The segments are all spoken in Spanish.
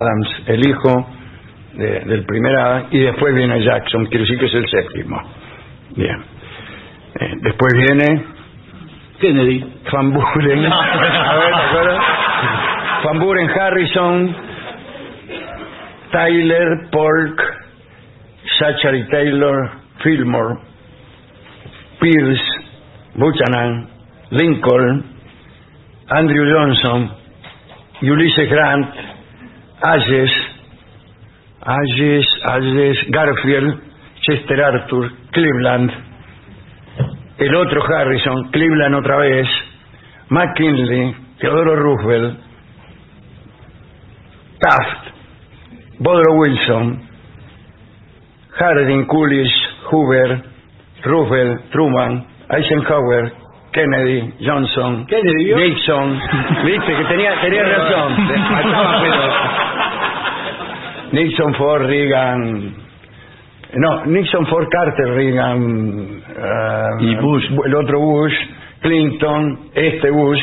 Adams, el hijo de- del primer Adam, y después viene Jackson, quiere decir que es el séptimo. Bien. Eh, después viene Kennedy. Van Buren. No. A ver, ¿te acuerdas? Van Buren, Harrison, Tyler, Polk, Zachary Taylor, Fillmore, Pierce, Buchanan, Lincoln, Andrew Johnson, Ulysses Grant, Ayes, Ayes, Ayes, Garfield, Chester Arthur, Cleveland, el otro Harrison, Cleveland otra vez, McKinley, Theodore Roosevelt, Taft, Woodrow Wilson, Harding, Coolidge, Hoover, Roosevelt, Truman, Eisenhower, Kennedy, Johnson. Nixon, viste que tenía, tenía razón, Nixon, Ford, Reagan, no, Nixon, Ford, Carter, Reagan, Y Bush. el otro Bush, Clinton, este Bush,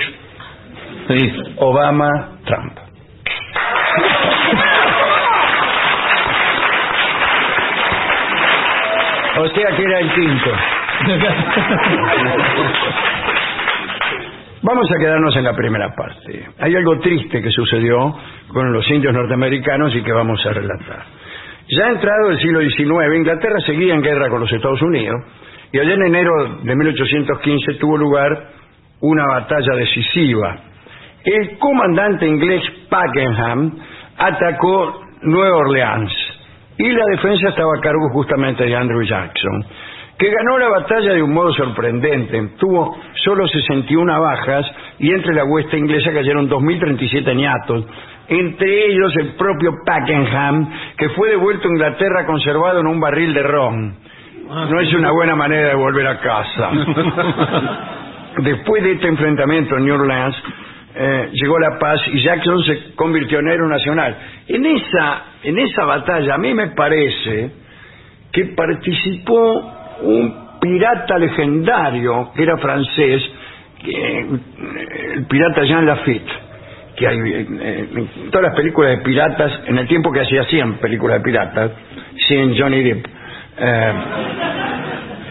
Sí. Obama, Trump. O sea que era el quinto. Vamos a quedarnos en la primera parte. Hay algo triste que sucedió con los indios norteamericanos y que vamos a relatar. Ya entrado el siglo XIX, Inglaterra seguía en guerra con los Estados Unidos y allá en enero de 1815 tuvo lugar una batalla decisiva. El comandante inglés Pakenham atacó Nueva Orleans y la defensa estaba a cargo justamente de Andrew Jackson, que ganó la batalla de un modo sorprendente. Tuvo solo 61 bajas y entre la huesta inglesa cayeron 2.037 niatos, entre ellos el propio Pakenham, que fue devuelto a Inglaterra conservado en un barril de ron. No es una buena manera de volver a casa. Después de este enfrentamiento en New Orleans, eh, llegó la paz y Jackson se convirtió en héroe nacional. En esa, en esa batalla, a mí me parece que participó un pirata legendario que era francés, que, eh, el pirata Jean Lafitte, que hay eh, en todas las películas de piratas, en el tiempo que hacía 100 películas de piratas, sin Johnny Depp, eh,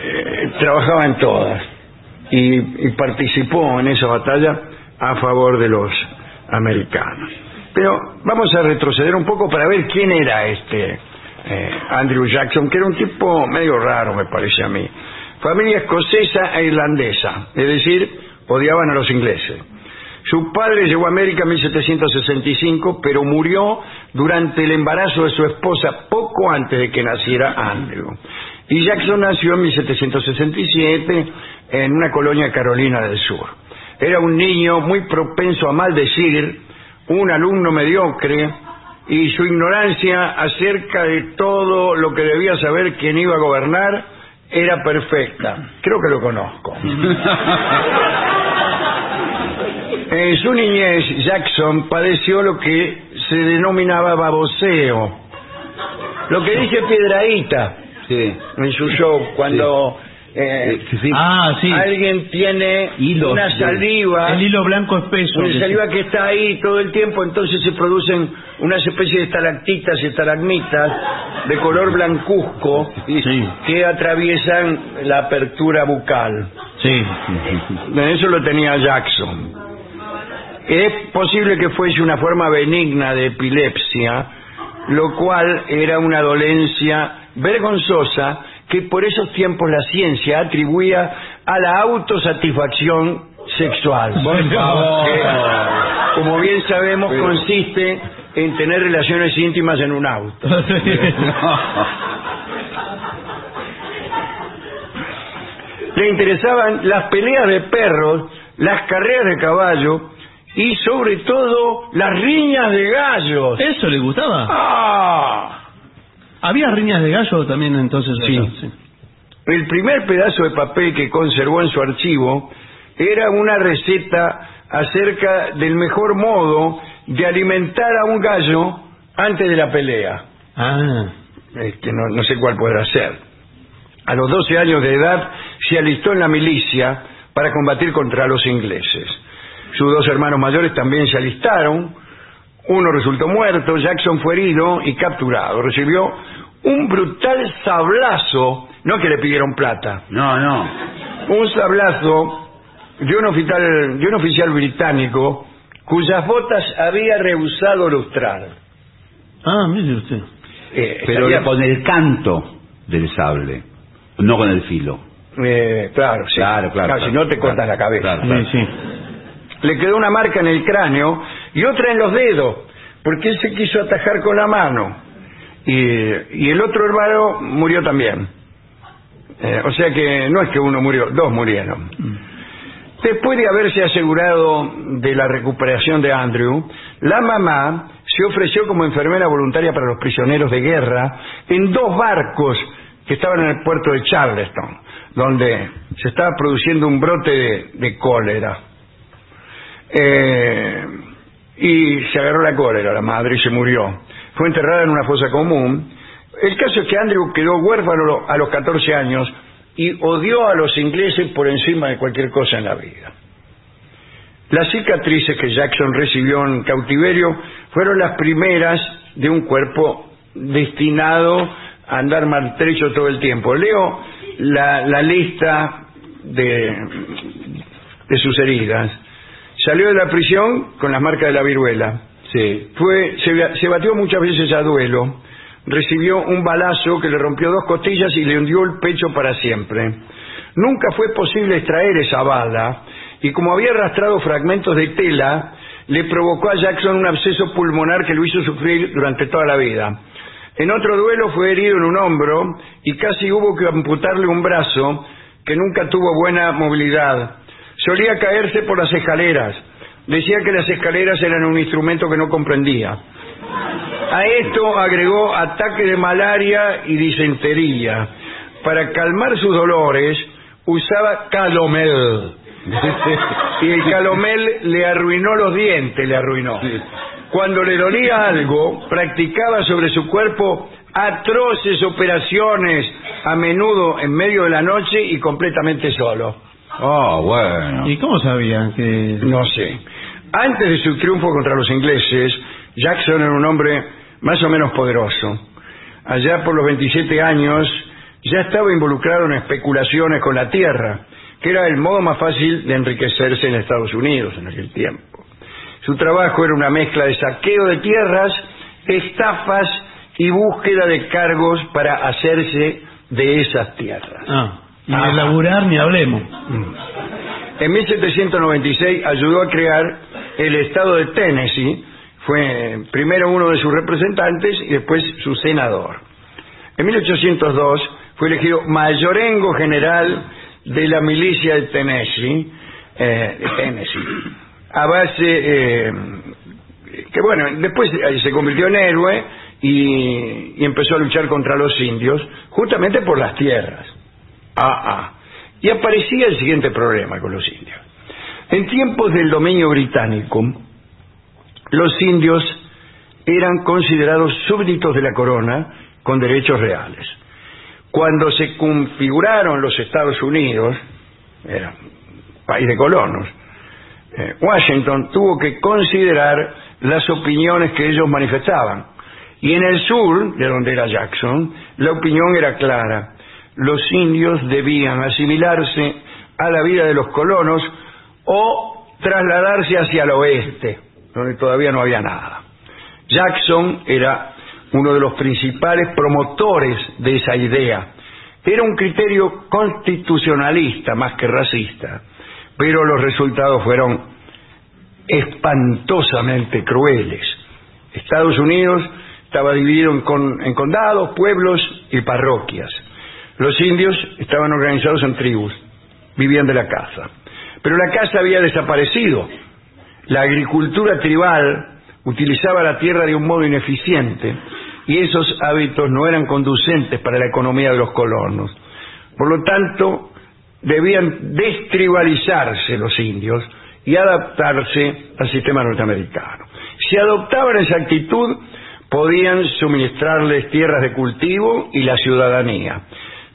eh, trabajaba en todas y, y participó en esa batalla a favor de los americanos. Pero vamos a retroceder un poco para ver quién era este eh, Andrew Jackson, que era un tipo medio raro, me parece a mí. Familia escocesa e irlandesa, es decir, odiaban a los ingleses. Su padre llegó a América en 1765, pero murió durante el embarazo de su esposa poco antes de que naciera Andrew. Y Jackson nació en 1767 en una colonia Carolina del Sur. Era un niño muy propenso a maldecir, un alumno mediocre, y su ignorancia acerca de todo lo que debía saber quien iba a gobernar era perfecta. Creo que lo conozco. En su niñez, Jackson padeció lo que se denominaba baboseo. Lo que dice Piedraíta Sí. en su show, cuando eh, Sí, sí. Ah, sí. alguien tiene Hilos una saliva, El hilo blanco espeso. una que saliva que está ahí todo el tiempo, entonces se producen unas especies de estalactitas y estalagmitas de color blancuzco Sí. que atraviesan la apertura bucal. Sí. Eso lo tenía Jackson. Es posible que fuese una forma benigna de epilepsia, lo cual era una dolencia vergonzosa que por esos tiempos la ciencia atribuía a la autosatisfacción sexual. Por favor. Que, como bien sabemos, consiste en tener relaciones íntimas en un auto. Le interesaban las peleas de perros, las carreras de caballo y sobre todo las riñas de gallos. ¿Eso le gustaba? ¡Ah! ¿Había riñas de gallo también entonces? Sí. El primer pedazo de papel que conservó en su archivo era una receta acerca del mejor modo de alimentar a un gallo antes de la pelea. Ah. Este, no, no sé cuál podrá ser. A los 12 años de edad se alistó en la milicia para combatir contra los ingleses. Sus dos hermanos mayores también se alistaron. uno resultó muerto, Jackson fue herido y capturado. Recibió un brutal sablazo, no que le pidieron plata, No, no. un sablazo de un oficial, de un oficial británico cuyas botas había rehusado lustrar. Ah, mire usted. Eh, Pero estaría- con el canto del sable, no con el filo. eh, claro, sí. Claro, claro, Si claro. no te cortas la cabeza. claro. Sí, sí. Le quedó una marca en el cráneo y otra en los dedos, porque él se quiso atajar con la mano. Y, y el otro hermano murió también. Eh, o sea que no es que uno murió, dos murieron. Después de haberse asegurado de la recuperación de Andrew, la mamá se ofreció como enfermera voluntaria para los prisioneros de guerra en dos barcos que estaban en el puerto de Charleston, donde se estaba produciendo un brote de, cólera. Eh, y se agarró la cólera la madre y se murió. Fue enterrada en una fosa común. El caso es que Andrew quedó huérfano a los 14 años y odió a los ingleses por encima de cualquier cosa en la vida. Las cicatrices que Jackson recibió en cautiverio fueron las primeras de un cuerpo destinado a andar maltrecho todo el tiempo. Leo la, lista de, de sus heridas. Salió de la prisión con las marcas de la viruela. Sí. Fue, se, se batió muchas veces a duelo. Recibió un balazo que le rompió dos costillas y le hundió el pecho para siempre. Nunca fue posible extraer esa bala y como había arrastrado fragmentos de tela, le provocó a Jackson un absceso pulmonar que lo hizo sufrir durante toda la vida. En otro duelo fue herido en un hombro y casi hubo que amputarle un brazo que nunca tuvo buena movilidad. Solía caerse por las escaleras. Decía que las escaleras eran un instrumento que no comprendía. A esto agregó ataque de malaria y disentería. Para calmar sus dolores usaba calomel. Y el calomel le arruinó los dientes, le arruinó. Cuando le dolía algo, practicaba sobre su cuerpo atroces operaciones, a menudo en medio de la noche y completamente solo. Oh, bueno. ¿Y cómo sabían que...? No sé. Antes de su triunfo contra los ingleses, Jackson era un hombre más o menos poderoso. Allá por los 27 años ya estaba involucrado en especulaciones con la tierra, que era el modo más fácil de enriquecerse en Estados Unidos en aquel tiempo. Su trabajo era una mezcla de saqueo de tierras, estafas y búsqueda de cargos para hacerse de esas tierras. Ah, y Ajá. de laburar ni hablemos. En 1796 ayudó a crear el estado de Tennessee, fue primero uno de sus representantes y después su senador. En 1802 fue elegido mayorengo general de la milicia de Tennessee, eh, Tennessee a base eh, que bueno, después eh, se convirtió en héroe y, y empezó a luchar contra los indios, justamente por las tierras. Ah, ah. Y aparecía el siguiente problema con los indios. En tiempos del dominio británico, los indios eran considerados súbditos de la corona con derechos reales. Cuando se configuraron los Estados Unidos, era país de colonos, eh, Washington tuvo que considerar las opiniones que ellos manifestaban. Y en el sur, de donde era Jackson, la opinión era clara. Los indios debían asimilarse a la vida de los colonos o trasladarse hacia el oeste, donde todavía no había nada. Jackson era uno de los principales promotores de esa idea. Era un criterio constitucionalista más que racista, pero los resultados fueron espantosamente crueles. Estados Unidos estaba dividido en, con- en condados, pueblos y parroquias. Los indios estaban organizados en tribus, vivían de la caza. Pero la caza había desaparecido. La agricultura tribal utilizaba la tierra de un modo ineficiente y esos hábitos no eran conducentes para la economía de los colonos. Por lo tanto, debían destribalizarse los indios y adaptarse al sistema norteamericano. Si adoptaban esa actitud, podían suministrarles tierras de cultivo y la ciudadanía.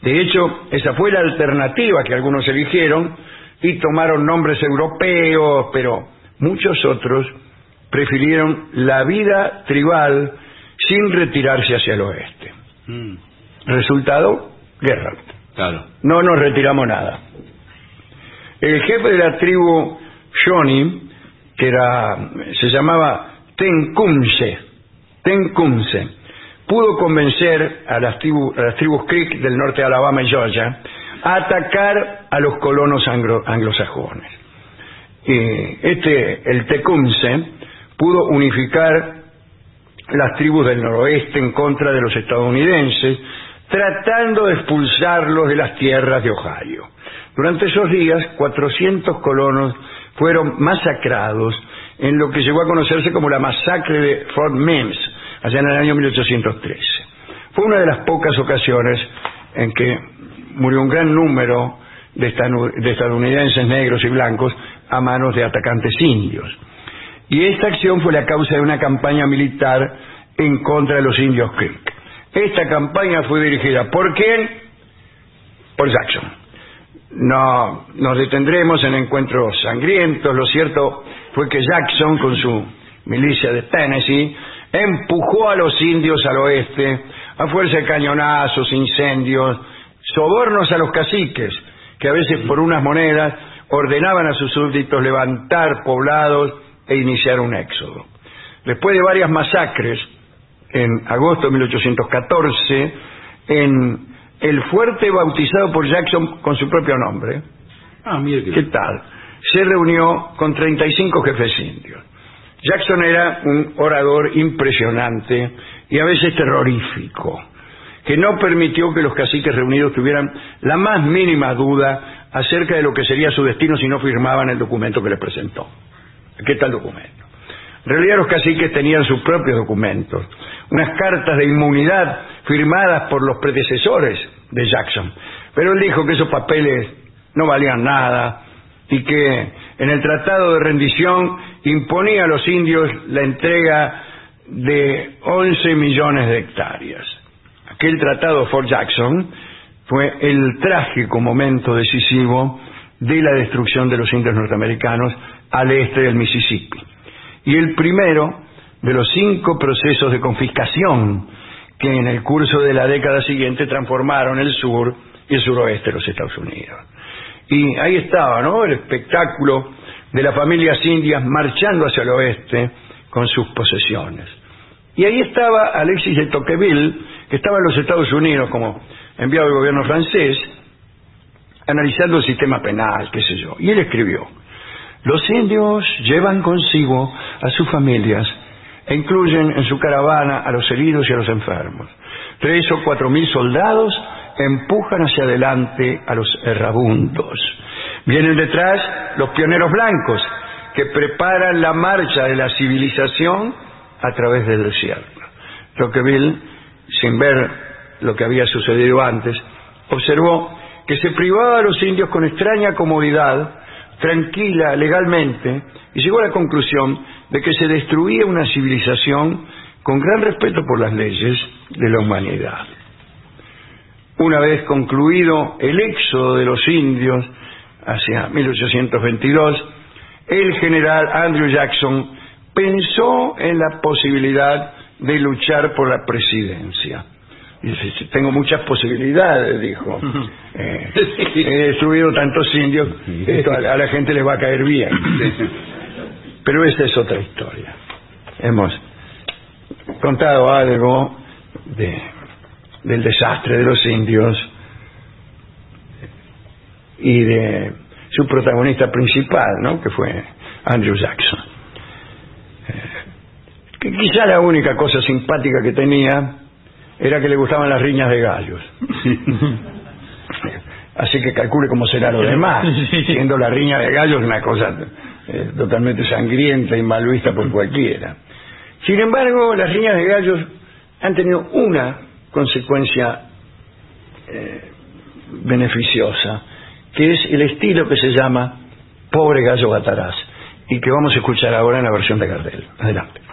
De hecho, esa fue la alternativa que algunos eligieron y tomaron nombres europeos, pero muchos otros prefirieron la vida tribal sin retirarse hacia el oeste. Mm, Resultado, guerra. claro. No nos retiramos nada. El jefe de la tribu Shoni, que era, se llamaba Tecumseh, Tecumseh, pudo convencer a las, tribu- a las tribus Creek del norte de Alabama y Georgia a atacar a los colonos anglo- anglosajones. Y este, el Tecumseh, pudo unificar las tribus del noroeste en contra de los estadounidenses, tratando de expulsarlos de las tierras de Ohio. Durante esos días, 400 colonos fueron masacrados en lo que llegó a conocerse como la masacre de Fort Mims, allá en el año 1813. Fue una de las pocas ocasiones en que murió un gran número de estadounidenses negros y blancos a manos de atacantes indios. Y esta acción fue la causa de una campaña militar en contra de los indios Creek. Esta campaña fue dirigida por quién? Por Jackson. No nos detendremos en encuentros sangrientos. Lo cierto fue que Jackson, con su milicia de Tennessee, empujó a los indios al oeste a fuerza de cañonazos, incendios, sobornos a los caciques, que a veces por unas monedas ordenaban a sus súbditos levantar poblados e iniciar un éxodo. Después de varias masacres, en agosto de 1814, en el fuerte bautizado por Jackson con su propio nombre, Ah, mire que ¿qué tal? Se reunió con 35 jefes indios. Jackson era un orador impresionante y a veces terrorífico, que no permitió que los caciques reunidos tuvieran la más mínima duda acerca de lo que sería su destino si no firmaban el documento que les presentó. ¿Qué tal documento? En realidad los caciques tenían sus propios documentos, unas cartas de inmunidad firmadas por los predecesores de Jackson. Pero él dijo que esos papeles no valían nada y que en el tratado de rendición imponía a los indios la entrega de 11 millones de hectáreas. Aquel tratado Fort Jackson fue el trágico momento decisivo de la destrucción de los indios norteamericanos al este del Mississippi y el primero de los cinco procesos de confiscación que en el curso de la década siguiente transformaron el sur y el suroeste de los Estados Unidos. Y ahí estaba, ¿no? El espectáculo de las familias indias marchando hacia el oeste con sus posesiones. Y ahí estaba Alexis de Tocqueville, que estaba en los Estados Unidos como enviado del gobierno francés, analizando el sistema penal, qué sé yo. Y él escribió, los indios llevan consigo a sus familias e incluyen en su caravana a los heridos y a los enfermos. Tres o cuatro mil soldados empujan hacia adelante a los errabundos. Vienen detrás los pioneros blancos que preparan la marcha de la civilización a través del desierto. Tocqueville, sin ver lo que había sucedido antes, observó que se privaba a los indios con extraña comodidad, tranquila, legalmente, y llegó a la conclusión de que se destruía una civilización con gran respeto por las leyes de la humanidad. Una vez concluido el éxodo de los indios hacia 1822, el general Andrew Jackson pensó en la posibilidad de luchar por la presidencia. Dice, tengo muchas posibilidades, dijo. Eh, he destruido tantos indios, esto a, a la gente les va a caer bien. Pero esa es otra historia. Hemos contado algo de, del desastre de los indios y de su protagonista principal, ¿no? que fue Andrew Jackson. Eh, que quizá la única cosa simpática que tenía era que le gustaban las riñas de gallos. Así que calcule cómo será lo demás, siendo la riña de gallos una cosa eh, totalmente sangrienta y mal vista por cualquiera. Sin embargo, las riñas de gallos han tenido una consecuencia eh, beneficiosa, que es el estilo que se llama Pobre Gallo Batarás, y que vamos a escuchar ahora en la versión de Gardel. Adelante.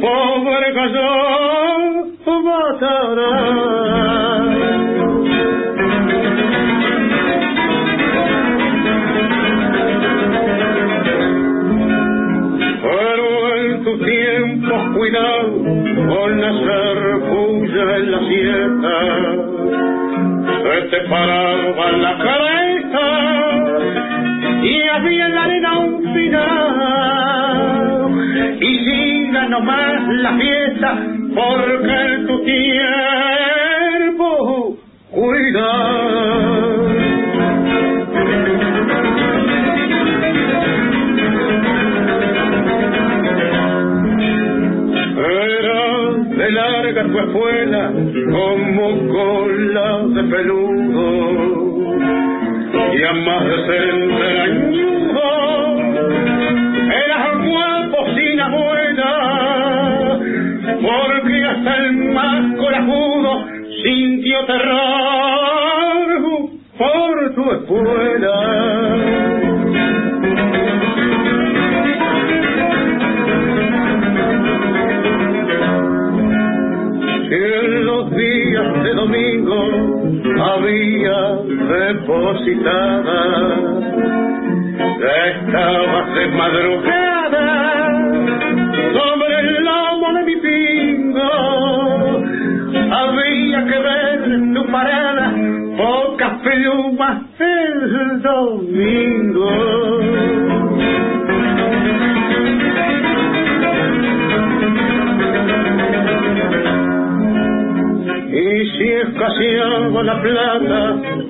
pobre gallo, matará. Pero en tu tiempo cuidado con hacer puya en la siesta. Se te paraba la cabeza y había en la arena un final. Y siga nomás la fiesta porque tu tiempo cuidado. Era de larga tu espuela como cola de peludo y a más de por tu espuela. en los días de domingo había depositada. Estabas de madrugada la plata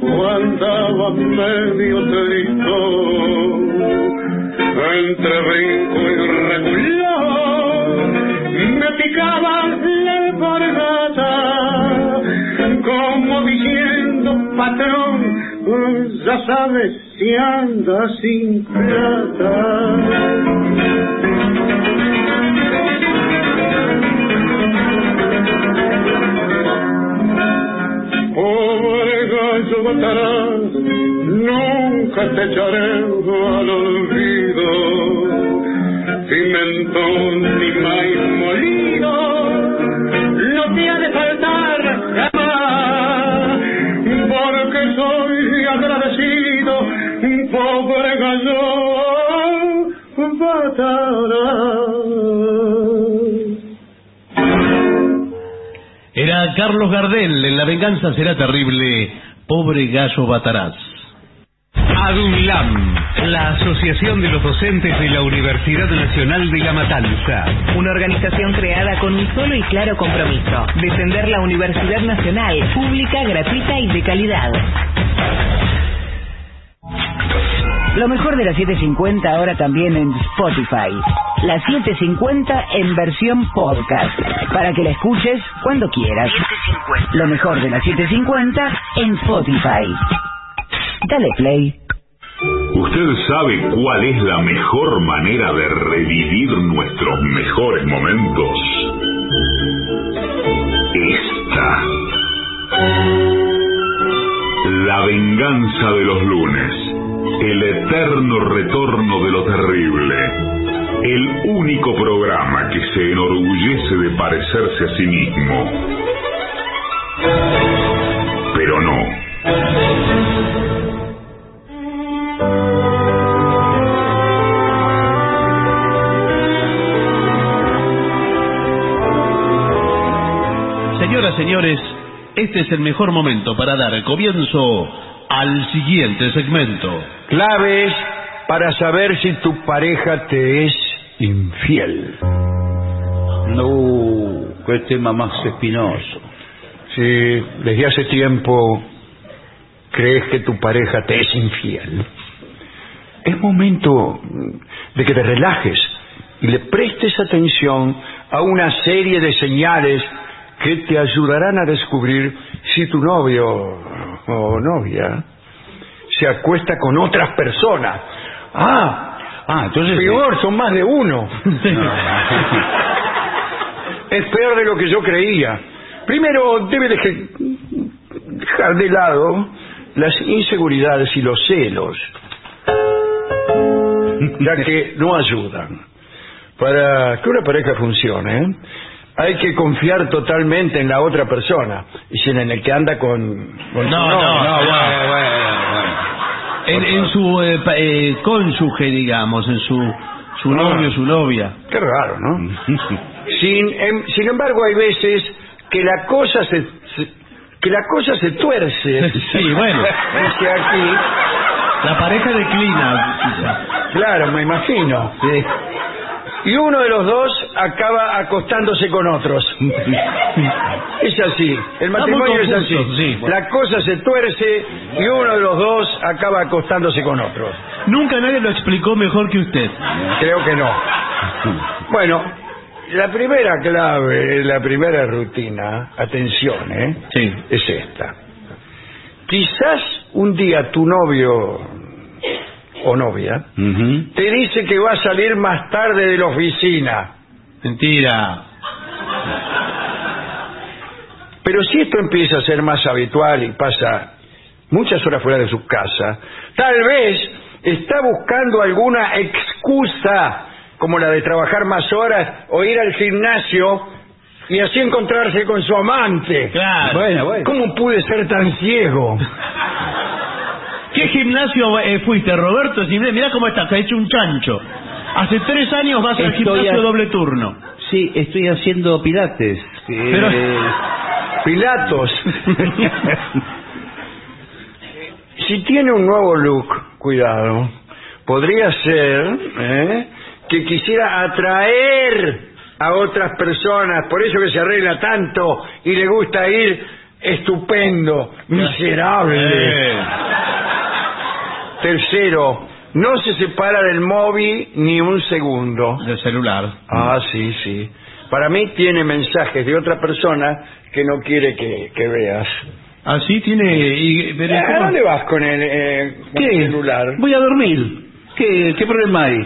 o andaba medio trito, entre brinco y regular, me picaba la alpargata, como diciendo, patrón, ya sabes echaré al olvido. Pimentón ni maíz molido, no te ha de faltar jamás, porque soy agradecido, pobre gallo. Era Carlos Gardel, en La venganza será terrible, pobre gallo batarás. Asociación de los Docentes de la Universidad Nacional de La Matanza. Una organización creada con un solo y claro compromiso, defender la Universidad Nacional, pública, gratuita y de calidad. Lo mejor de la 750 ahora también en Spotify. La 750 en versión podcast. Para que la escuches cuando quieras. Lo mejor de la 750 en Spotify. Dale play. ¿Usted sabe cuál es la mejor manera de revivir nuestros mejores momentos? Esta. La venganza de los lunes. El eterno retorno de lo terrible. El único programa que se enorgullece de parecerse a sí mismo. Este es el mejor momento para dar comienzo al siguiente segmento. Claves para saber si tu pareja te es infiel. No, qué tema más espinoso. Si desde hace tiempo crees que tu pareja te es infiel, es momento de que te relajes y le prestes atención a una serie de señales que te ayudarán a descubrir si tu novio o novia se acuesta con otras personas. Ah, Ah, entonces. peor, son más de uno. es peor de lo que yo creía. Primero, debe dejar de lado las inseguridades y los celos, ya que no ayudan. Para que una pareja funcione, hay que confiar totalmente en la otra persona, y si en el que anda con... con No, su no, no, bueno, bueno, bueno. En, en su eh, pa- eh, cónyuge, digamos, en su, su novio, su novia. Qué raro, ¿no? sin, em- sin embargo, hay veces que la cosa se, se- que la cosa se tuerce. Sí, bueno. Dice aquí, La pareja declina, quizá. claro, me imagino. Y uno de los dos acaba acostándose con otros. Es así, el matrimonio es así. La cosa se tuerce y uno de los dos acaba acostándose con otros. Nunca nadie lo explicó mejor que usted. Creo que no. Bueno, la primera clave, la primera rutina, atención, ¿eh? Sí. Es esta. Quizás un día tu novio o novia te dice que va a salir más tarde de la oficina. Mentira. Pero si esto empieza a ser más habitual y pasa muchas horas fuera de su casa, tal vez está buscando alguna excusa como la de trabajar más horas o ir al gimnasio y así encontrarse con su amante. Claro. Bueno, bueno. ¿Cómo pude ser tan ciego? ¿Qué gimnasio eh, fuiste, Roberto? Si mirá cómo estás, ha hecho un chancho. Hace tres años vas al Estoy gimnasio a- doble turno. Sí, estoy haciendo pilates. Pero- Eh, Pilatos. si tiene un nuevo look, cuidado, podría ser ¿eh? que quisiera atraer a otras personas, por eso que se arregla tanto y le gusta ir estupendo, miserable. Eh. Tercero, no se separa del móvil ni un segundo. Del celular. Ah, sí, sí. Para mí tiene mensajes de otra persona que no quiere que, que veas. Ah, sí, tiene... Y, pero, Eh, ¿A ¿cómo? dónde vas con el, eh, con el celular? Voy a dormir. ¿Qué, qué problema hay?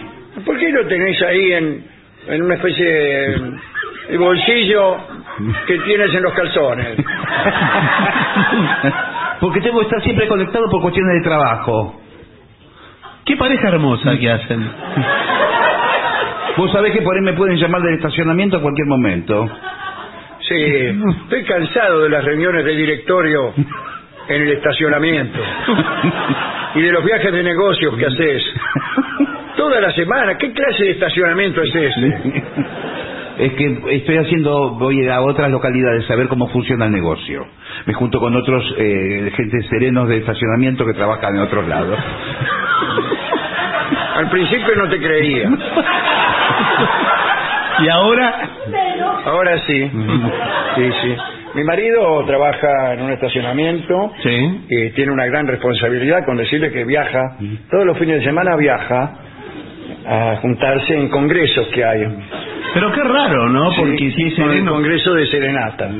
¿Por qué lo tenés ahí en, en una especie de, de bolsillo que tienes en los calzones? Porque tengo que estar siempre conectado por cuestiones de trabajo. Qué pareja hermosa que hacen. Vos sabés que por ahí me pueden llamar del estacionamiento a cualquier momento. Sí, estoy cansado de las reuniones de directorio en el estacionamiento y de los viajes de negocios que haces. Toda la semana, ¿qué clase de estacionamiento es ese? Es que estoy haciendo, voy a otras localidades a ver cómo funciona el negocio. Me junto con otros eh, gente serenos de estacionamiento que trabajan en otros lados. Al principio no te creía, Y ahora... ahora sí. Sí, sí. Mi marido trabaja en un estacionamiento Sí. y tiene una gran responsabilidad con decirle que viaja, todos los fines de semana viaja a juntarse en congresos que hay. Pero qué raro, ¿no? Porque Sí, si es sereno... congreso de serenata.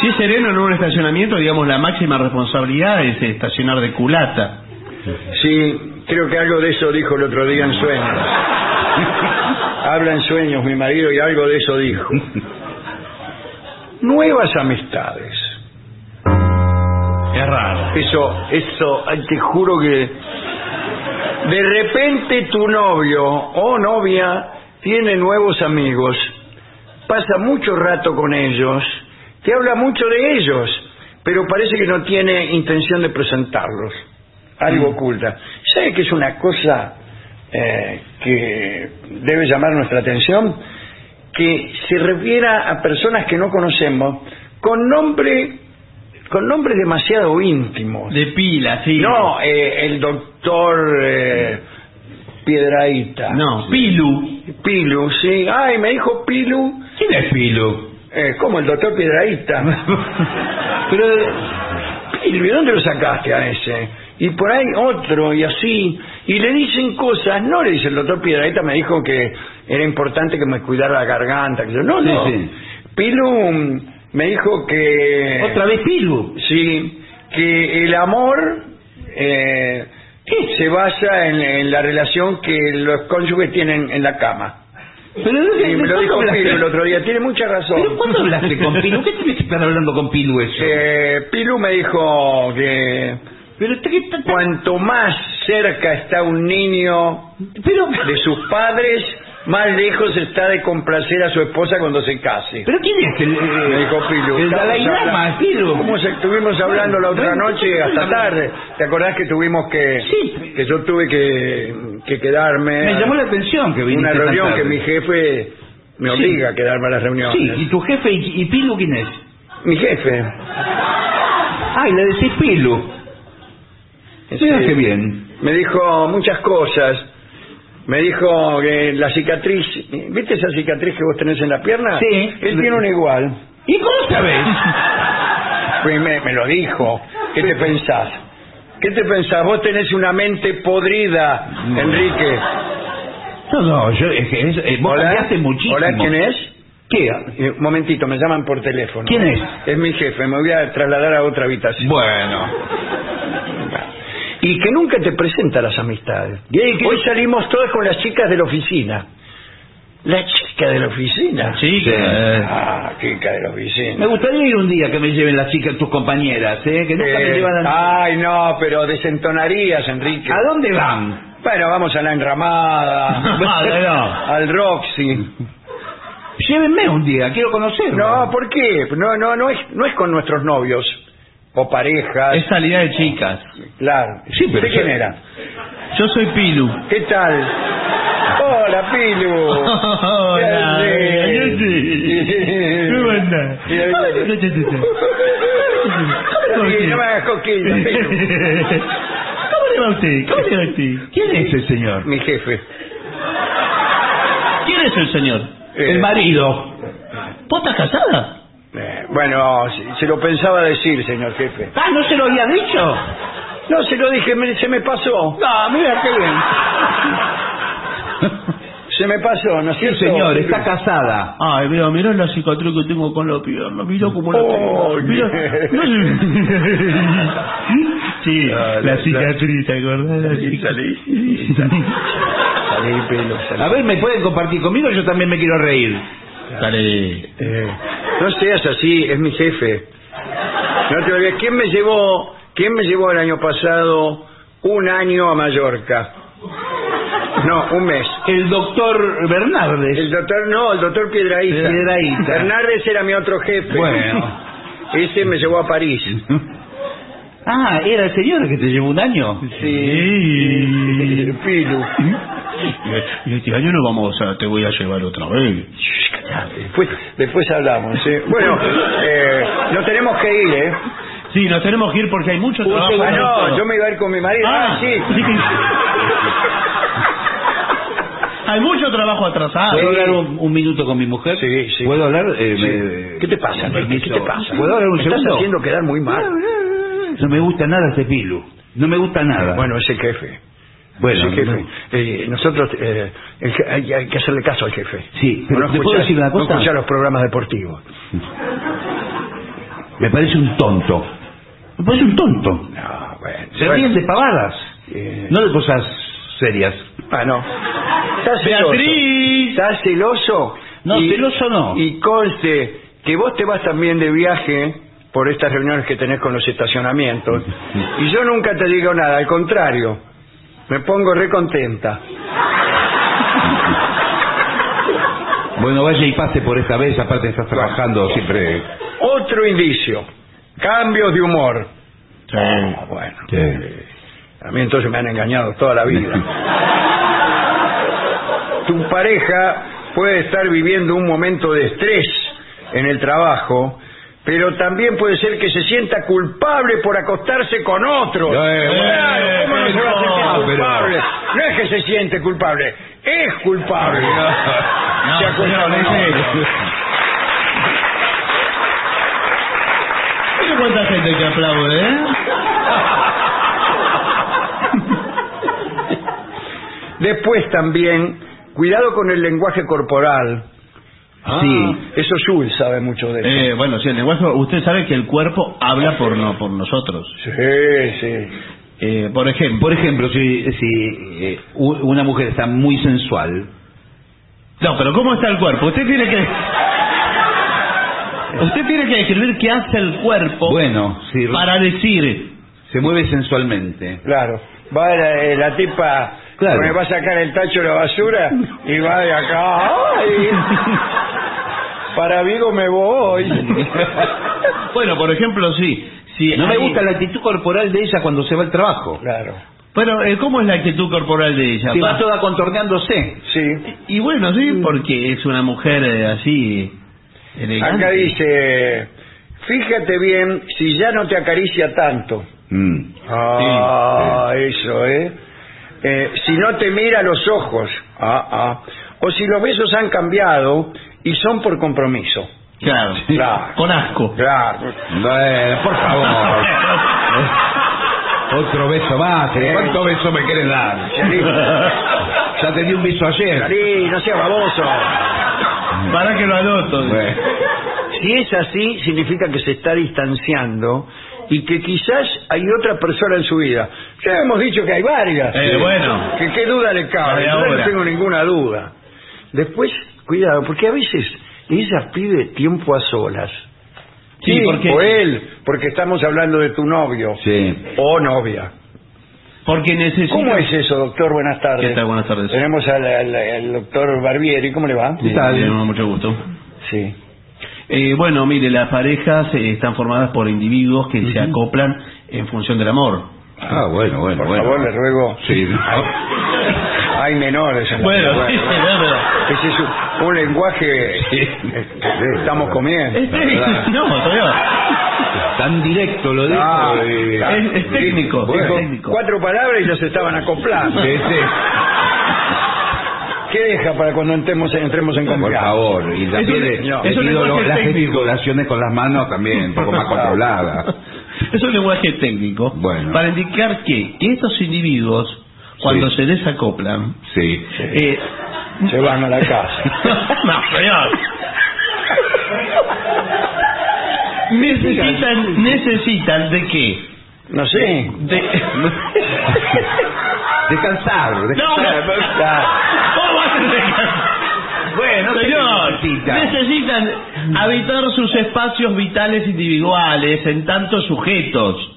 Si es sereno en un estacionamiento, digamos, la máxima responsabilidad es estacionar de culata. Sí, creo que algo de eso dijo el otro día en sueños. Habla en sueños mi marido y algo de eso dijo. Nuevas amistades. Qué raro. Eso, eso, ay, te juro que de repente tu novio o novia tiene nuevos amigos, pasa mucho rato con ellos, te habla mucho de ellos, pero parece que no tiene intención de presentarlos. Algo oculta. ¿Sabe que es una cosa eh, que debe llamar nuestra atención? Que se refiera a personas que no conocemos con nombre con nombres demasiado íntimos. De pila, sí. No, eh, el doctor eh, Piedraíta. No, Pilu. Pilu, sí. Ay, me dijo Pilu. ¿Quién es Pilu? Eh, ¿Cómo, el doctor Piedraíta? Pero, Pilu, ¿y dónde lo sacaste a ese? Y por ahí otro, y así. Y le dicen cosas, no le dice el doctor Piedraíta, me dijo que era importante que me cuidara la garganta. Que yo, no, no. sí. Pilu me dijo que... ¿Otra vez Pilu? Sí, que el amor eh, se basa en, en la relación que los cónyuges tienen en la cama. Pero, ¿de- Sí, me lo dijo? Pilu el otro día, tiene mucha razón. ¿Pero cuándo hablaste con Pilu? ¿Qué tienes que estar hablando con Pilu eso? Eh, Pilu me dijo que Pero, ¿qué- qué- cuanto más cerca está un niño pero, de sus padres, más lejos está de complacer a su esposa cuando se case. pero ¿quién es? El, Me dijo Pilu. el Dalai Lama, Pilu. ¿Cómo se- estuvimos hablando la otra noche hasta tarde? ¿Te acordás que tuvimos que... Sí. que yo tuve que, que quedarme... Me llamó la atención que viniste Una reunión que mi jefe me Sí. obliga a quedarme a las reuniones. Sí, ¿y tu jefe y, y Pilu quién es? Mi jefe. Ay, le decís Pilu. Qué bien. Me dijo muchas cosas. Me dijo que la cicatriz... ¿Viste esa cicatriz que vos tenés en la pierna? Sí. Él tiene una igual. ¿Y cómo sabes? Pues me, me lo dijo. ¿Qué te pensás? ¿Qué te pensás? Vos tenés una mente podrida, Enrique. No, no, yo, es que es, eh, vos cambiaste muchísimo. Hola, ¿quién es? ¿Qué? Eh, Un momentito, me llaman por teléfono. ¿Quién es? Es mi jefe, me voy a trasladar a otra habitación. Bueno. Y que nunca te presenta las amistades. Hoy salimos todos con las chicas de la oficina. La chica de la oficina. Chica. eh, Ah, chica de la oficina. Me gustaría ir un día que me lleven las chicas, tus compañeras, ¿eh? Que nunca me Eh, llevan a... Ay, no, pero desentonarías, Enrique. ¿A dónde van? Bueno, vamos a la enramada, No, no. al Roxy. Llévenme un día, quiero conocerlo. No, ¿por qué? No, no, no es, no es con nuestros novios o parejas. Es salida de chicas. Claro. Sí, pero ¿Usted quién yo- era? Yo soy Pilu. ¿Qué tal? Hola, Pilu. Hola, ¿Qué? ¿qué ¿Cómo andás? Sí, ahí- no me hagas cosquillas, Pilu. ¿Cómo le va a usted? ¿Cómo le va a usted? ¿Quién es el señor? Mi jefe. ¿Quién es el señor? Eh, El marido. ¿Vos estás casada? Eh, bueno, se, se lo pensaba decir, señor jefe. Ah, ¿no se lo había dicho? No, se lo dije, me- se me pasó. No, mira qué bien. Se me pasó, ¿no es Sí, cierto? señor, está casada. Ay, mira, mirá la cicatriz que tengo con la pierna. Mirá cómo la tengo. Oh, Mirá. Sí, Ah, la la- cicatriz, ¿te acordás? La cicatriz. salí, salí. A ver, ¿me pueden compartir conmigo? Yo también me quiero reír. Dale. Eh, no seas así, es mi jefe. No te olvides, ¿quién me llevó, quién me llevó el año pasado un año a Mallorca? No, un mes. El doctor Bernardes. El doctor, no, el doctor Piedraíta. Piedrahíta. Hernández era mi otro jefe. Bueno. Ese me llevó a París. Ah, ¿era el señor que te llevó un año? Sí. Pilu. Y este año no vamos a, te voy a llevar otra vez. Después, después hablamos. ¿eh? Bueno, eh, no tenemos que ir, ¿eh? Sí, nos tenemos que ir porque hay mucho trabajo. Ah, no, yo me iba a ir con mi marido. Ah, Ah, sí. Hay mucho trabajo atrasado. ¿Puedo hablar un, un minuto con mi mujer? Sí, sí. ¿Puedo hablar? Eh, Sí. me- ¿Qué te pasa? ¿Qué te pasa? ¿Puedo hablar un Me estás segundo? haciendo quedar muy mal. No me gusta nada este pilu. No me gusta nada. Bueno, ese jefe. Bueno, jefe. Eh, nosotros eh, hay, hay que hacerle caso al jefe. Sí, pero no ¿te puedo escuchar- decir una no cosa? escuchar los programas deportivos. me parece un tonto. Me parece un tonto. No, bueno. Se bueno. ríen de pavadas. Eh, No de cosas serias. Ah, no. ¿Estás celoso? Beatriz. ¿Estás celoso? No, celoso no. Y conste que vos te vas también de viaje por estas reuniones que tenés con los estacionamientos. Y yo nunca te digo nada, al contrario. Me pongo recontenta. Bueno, vaya y pase por esta vez, aparte estás trabajando siempre. Otro indicio. Cambios de humor. Sí. Ah, bueno. Sí. A mí entonces me han engañado toda la vida. tu pareja puede estar viviendo un momento de estrés en el trabajo, pero también puede ser que se sienta culpable por acostarse con otro. Eh, Claro, ¿cómo no se va a sentir no, pero- culpable? No es que se siente culpable, es culpable. No, Se con. Mira cuánta gente que aplaude, ¿eh? Después también, cuidado con el lenguaje corporal. Sí. Eso Jules sabe mucho de eso. Eh, bueno, sí, el lenguaje, usted sabe que el cuerpo habla por no por nosotros. Sí, sí. Eh, por ejemplo, Por ejemplo, si, si eh, una mujer está muy sensual, No, pero ¿cómo está el cuerpo? Usted tiene que... Usted tiene que describir qué hace el cuerpo Bueno, sí, para decir... se mueve sensualmente. Claro. Va la, eh, la tipa, Claro. me va a sacar el tacho de la basura y va de acá. ¡Ay! Para Vigo me voy. Bueno, por ejemplo, sí. Si No me gusta la actitud corporal de ella cuando se va al trabajo. Claro. Bueno, eh, ¿cómo es la actitud corporal de ella? Si va toda contorneándose. Sí. Y bueno, sí, porque es una mujer eh, así elegante. Acá dice, fíjate bien si ya no te acaricia tanto. Mm. Ah, eso, ¿eh? Eh, Si no te mira a los ojos. Ah, ah. O si los besos han cambiado y son por compromiso. Claro, Claro. con asco. Claro. Bueno, por favor. Otro beso más. ¿Cuántos besos me quieren dar? Ya te di un beso ayer. Sí, no sea baboso. Para que lo anoto. Bueno. Si es así, significa que se está distanciando y que quizás hay otra persona en su vida. Ya hemos dicho que hay varias. Eh, bueno. Que qué duda le cabe. Yo no tengo ninguna duda. Después, cuidado, porque a veces ella pide tiempo a solas. Sí, porque- O él, porque estamos hablando de tu novio. Sí. O novia. Porque necesita... ¿Cómo es eso, doctor? Buenas tardes. ¿Qué tal? Buenas tardes. Tenemos al, al- al doctor Barbieri. ¿Cómo le va? Sí, bien, mucho gusto. Sí. Eh, bueno, mire, las parejas eh, están formadas por individuos que se acoplan en función del amor. Ah, bueno, bueno, Por bueno. favor, le ruego. Sí. Hay, menores en la Bueno, sí, Ese es un, un lenguaje que estamos comiendo. Este- no, todavía. Tan directo lo dijo. Ah, eh, Es, es técnico, Dijo es técnico. cuatro palabras y ya se estaban acoplando. sí, sí. ¿Qué deja para cuando entremos, entremos en Por confianza? favor, y también le- es le un pido lenguaje lo- las técnico. gesticulaciones con las manos también, un poco más controladas. Es un lenguaje técnico Bueno. para indicar que, que estos individuos, cuando Sí. se desacoplan, Sí. eh, Se van a la casa. no, señor. necesitan, necesitan de qué? No sé. De... Descansar, No, descansar. no. Bueno, ¿qué Señor, necesita? necesitan habitar sus espacios vitales individuales en tantos sujetos.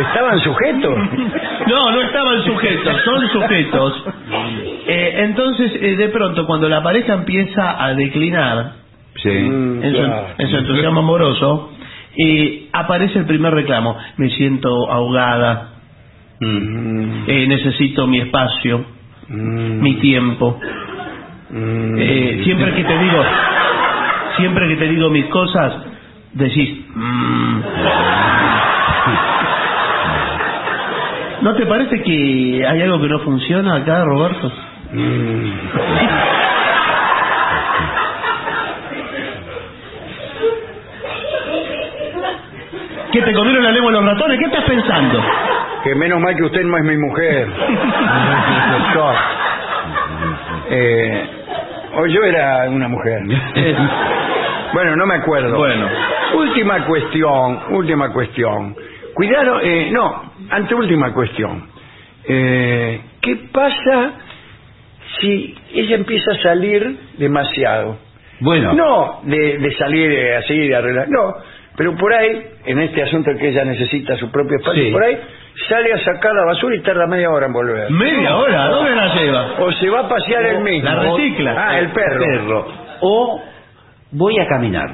¿Estaban sujetos? No, no estaban sujetos, son sujetos. Eh, entonces, eh, de pronto, cuando la pareja empieza a declinar Sí. Mm, en su, en su entusiasmo amoroso, eh, aparece el primer reclamo. Me siento ahogada, Mm, eh, necesito mi espacio, mm, mi tiempo. mm. Eh, siempre que te digo, siempre que te digo mis cosas, decís. "Mm". ¿No te parece que hay algo que no funciona acá, Roberto? Mm. ¿Qué te comieron la lengua los ratones? ¿Qué estás pensando? Que menos mal que usted no es mi mujer. Doctor. Eh, o yo era una mujer. Bueno, no me acuerdo. Bueno. Última cuestión, última cuestión. Cuidado, eh, no, anteúltima cuestión. Eh, ¿Qué pasa si ella empieza a salir demasiado? Bueno. No de, de salir eh, así, de arreglar, no. Pero por ahí, en este asunto que ella necesita su propio espacio, Sí. por ahí sale a sacar la basura y tarda media hora en volver. ¿Media hora? ¿A ¿Dónde la lleva? O se va a pasear el mismo. La recicla. Ah, el perro. Perro. O voy a caminar.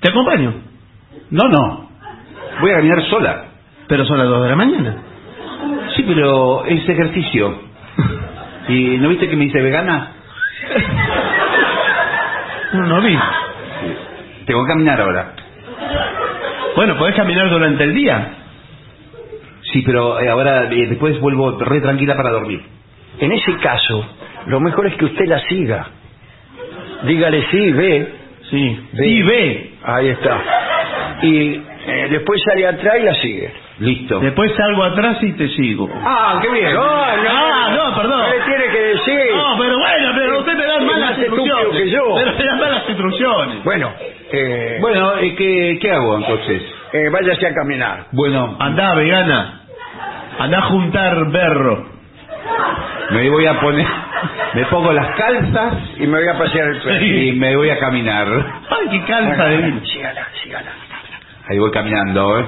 ¿Te acompaño? No, no. Voy a caminar sola. Pero son las dos de la mañana. Sí, pero es ejercicio. ¿Y no viste que me dice vegana? No, no vi. Tengo que caminar ahora. Bueno, podés caminar durante el día. Sí, pero eh, ahora eh, después vuelvo re tranquila para dormir. En ese caso, lo mejor es que usted la siga. Dígale sí, ve. Sí. Ve. Sí, ve. Ahí está. Y eh, después sale atrás y la sigue. Listo. Después salgo atrás y te sigo. Ah, qué bien. No, no, Ah, no, perdón. No le tiene que decir. No, pero bueno, pero usted me da malas instrucciones. que yo. Pero me da malas instrucciones. Bueno, eh, Bueno, eh, ¿qué, ¿qué hago entonces? eh, váyase a caminar. Bueno, Andá, vegana. Andá a juntar berro. me voy a poner... Me pongo las calzas y me voy a pasear el perro. y me voy a caminar. Ay, qué calza de vino. sígala, sígala. Ahí voy caminando, ¿eh?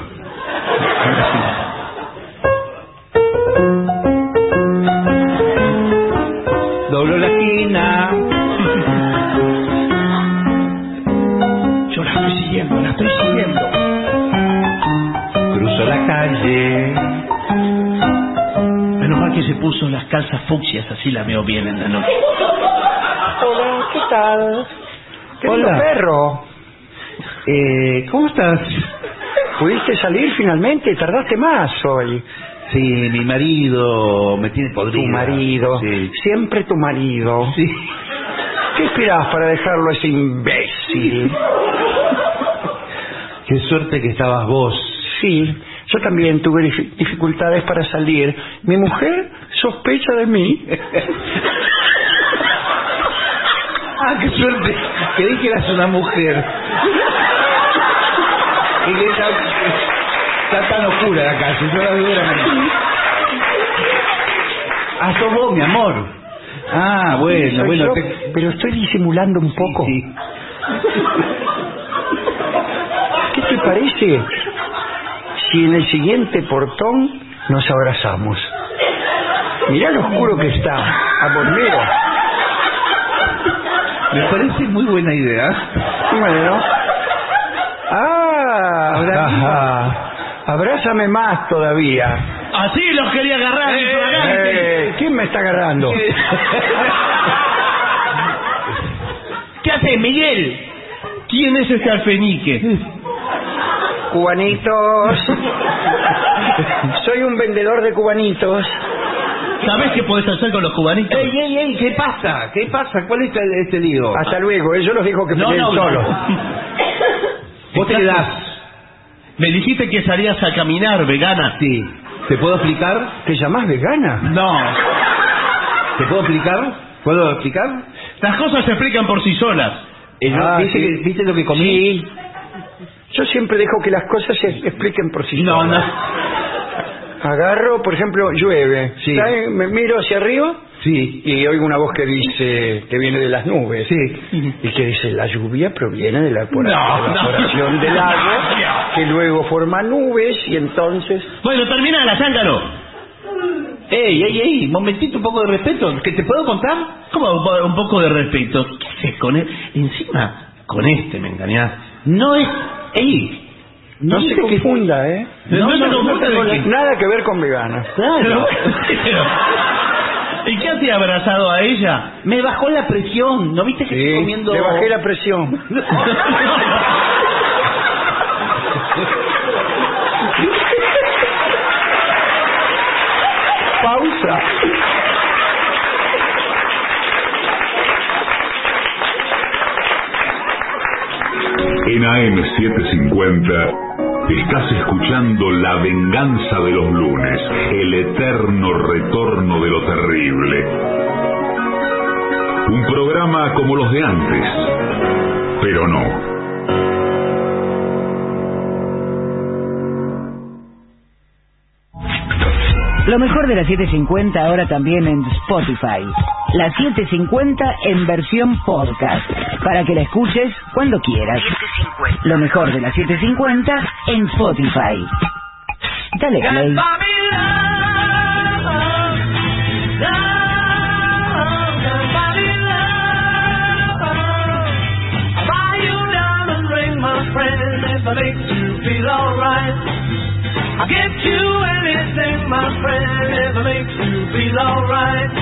Doblo la esquina. Yo la estoy siguiendo, la estoy siguiendo. Cruzo la calle. Que se puso las calzas fucsias, así la veo bien en la noche. Hola, ¿qué tal? Querido Hola. perro, Eh, ¿Cómo estás? ¿pudiste salir finalmente? Tardaste más hoy. Sí, mi marido me tiene podrido. Tu marido, Sí. siempre tu marido. Sí. ¿Qué esperabas para dejarlo a ese imbécil? Qué suerte que estabas vos. Sí, yo también tuve dif- dificultades para salir. Mi mujer sospecha de mí. Ah, qué suerte. Creí que eras una mujer. Y que está, está tan oscura la calle, yo la veo. Ah, sos vos, mi amor. Ah, bueno, bueno. yo, te- Pero estoy disimulando un poco. Sí. ¿Qué te parece si en el siguiente portón nos abrazamos? Mirá lo oscuro que está. A dormir. Me parece muy buena idea. Bueno. Ah, Ahora. Abrázame más todavía. Así los quería agarrar, infragante. Eh, ¿Quién me está agarrando? ¿Qué haces, Miguel? ¿Quién es ese alfenique? Cubanitos. Soy un vendedor de cubanitos. ¿Sabés qué podés hacer con los cubanitos? ¡Ey, ey, ey! ¿Qué pasa? ¿Qué pasa? ¿Cuál es este, este lío? Hasta luego. Ellos los dijo que No, no, no. solos. ¿Vos te quedás? Me dijiste que salías a caminar, vegana. Sí. ¿Te puedo explicar? ¿Te llamás vegana? No. ¿Te puedo explicar? ¿Puedo explicar? Las cosas se explican por sí solas. Eh, ¿no? Ah, ¿Viste, sí. que- ¿Viste lo que comí? Sí. Yo siempre dejo que las cosas se expliquen por sí No, solas. no. Agarro, por ejemplo, llueve. Sí. Me miro hacia arriba Sí. y oigo una voz que dice que viene de las nubes. Sí. Y que dice, la lluvia proviene de la evapora- No, no. evaporación del agua, que luego forma nubes y entonces... Bueno, termina la zángano. ¡Ey, ey, ey! Momentito, un poco de respeto. ¿Que te puedo contar? ¿Cómo un po- un poco de respeto? ¿Qué haces con él? Encima, con este me engañás. No es... ¡Ey! No, se confunda, ¿eh? No, no, no, no, nada que ver con vegana. Claro. ¿Y qué hacía abrazado a ella? Me bajó la presión. ¿No viste que estoy Sí, comiendo...? le bajé la presión. Pausa. En AM750 estás escuchando La venganza de los lunes, el eterno retorno de lo terrible. Un programa como los de antes, pero no. Lo mejor de la 750 ahora también en Spotify. La 750 en versión podcast. Para que la escuches cuando quieras. Lo mejor de la 750 en Spotify. Dale play. I'll get you anything, my friend, if it makes you feel alright.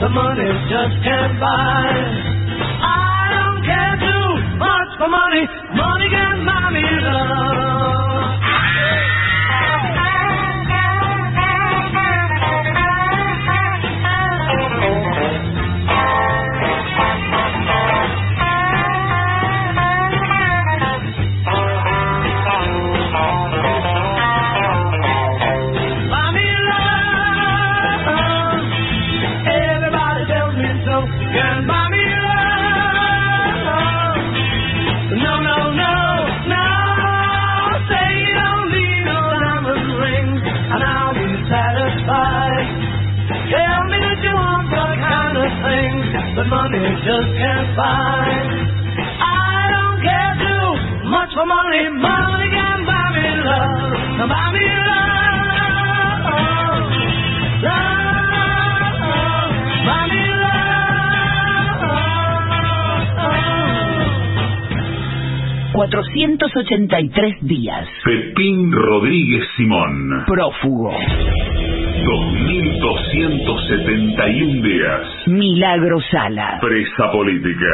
The money just can't buy. I don't care too much for money. Money can't buy. Just can't buy. I don't care too much for money. Money can buy me love. Buy me love. Love. Buy me love. 483 días. Pepín Rodríguez Simón. Prófugo. 2271 días. Milagro Sala. Presa política.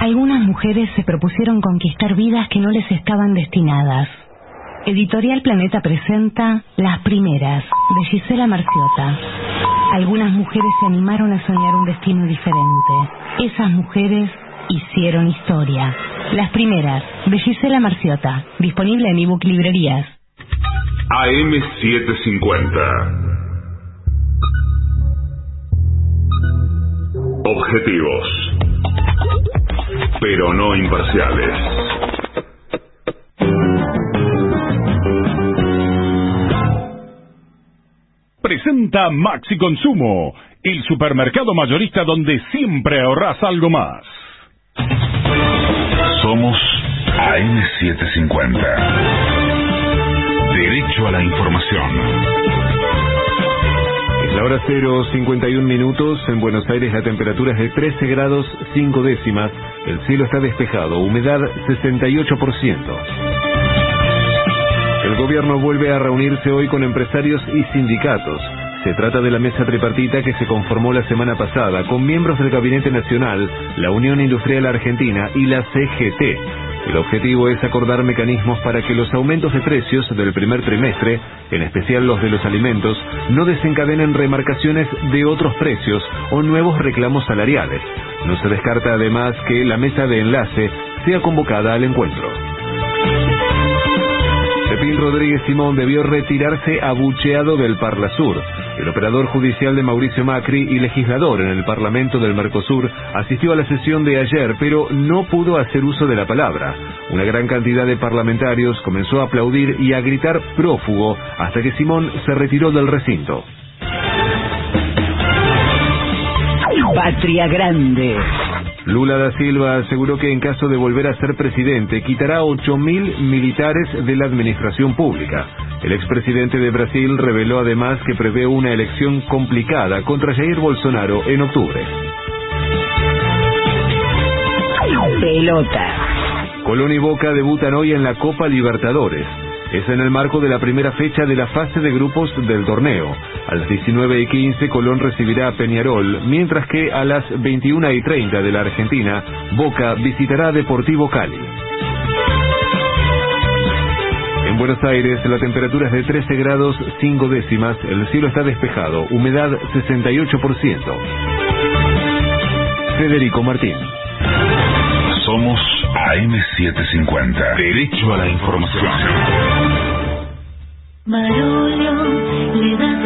Algunas mujeres se propusieron conquistar vidas que no les estaban destinadas. Editorial Planeta presenta Las Primeras, de Gisela Marciota. Algunas mujeres se animaron a soñar un destino diferente. Esas mujeres hicieron historia. Las Primeras, de Gisela Marciota. Disponible en ebook librerías. AM750. Objetivos. Pero no imparciales. Presenta Maxi Consumo, el supermercado mayorista donde siempre ahorras algo más. Somos AM750. Derecho a la información. La hora 0, 51 minutos. En Buenos Aires la temperatura es de 13 grados 5 décimas. El cielo está despejado. Humedad 68%. El gobierno vuelve a reunirse hoy con empresarios y sindicatos. Se trata de la mesa tripartita que se conformó la semana pasada con miembros del Gabinete Nacional, la Unión Industrial Argentina y la CGT. El objetivo es acordar mecanismos para que los aumentos de precios del primer trimestre, en especial los de los alimentos, no desencadenen remarcaciones de otros precios o nuevos reclamos salariales. No se descarta además que la mesa de enlace sea convocada al encuentro. Pepín Rodríguez Simón debió retirarse abucheado del Parlasur. El operador judicial de Mauricio Macri y legislador en el Parlamento del Mercosur asistió a la sesión de ayer, pero no pudo hacer uso de la palabra. Una gran cantidad de parlamentarios comenzó a aplaudir y a gritar prófugo hasta que Simón se retiró del recinto. Patria Grande. Lula da Silva aseguró que en caso de volver a ser presidente quitará 8.000 militares de la administración pública. El expresidente de Brasil reveló además que prevé una elección complicada contra Jair Bolsonaro en octubre. Pelota. Colón y Boca debutan hoy en la Copa Libertadores. Es en el marco de la primera fecha de la fase de grupos del torneo. A las 19 y 15 Colón recibirá a Peñarol, mientras que a las 21 y 30 de la Argentina, Boca visitará a Deportivo Cali. En Buenos Aires la temperatura es de 13 grados 5 décimas, el cielo está despejado, humedad 68%. Federico Martín. Somos AM750. Derecho a la información. Marolio le da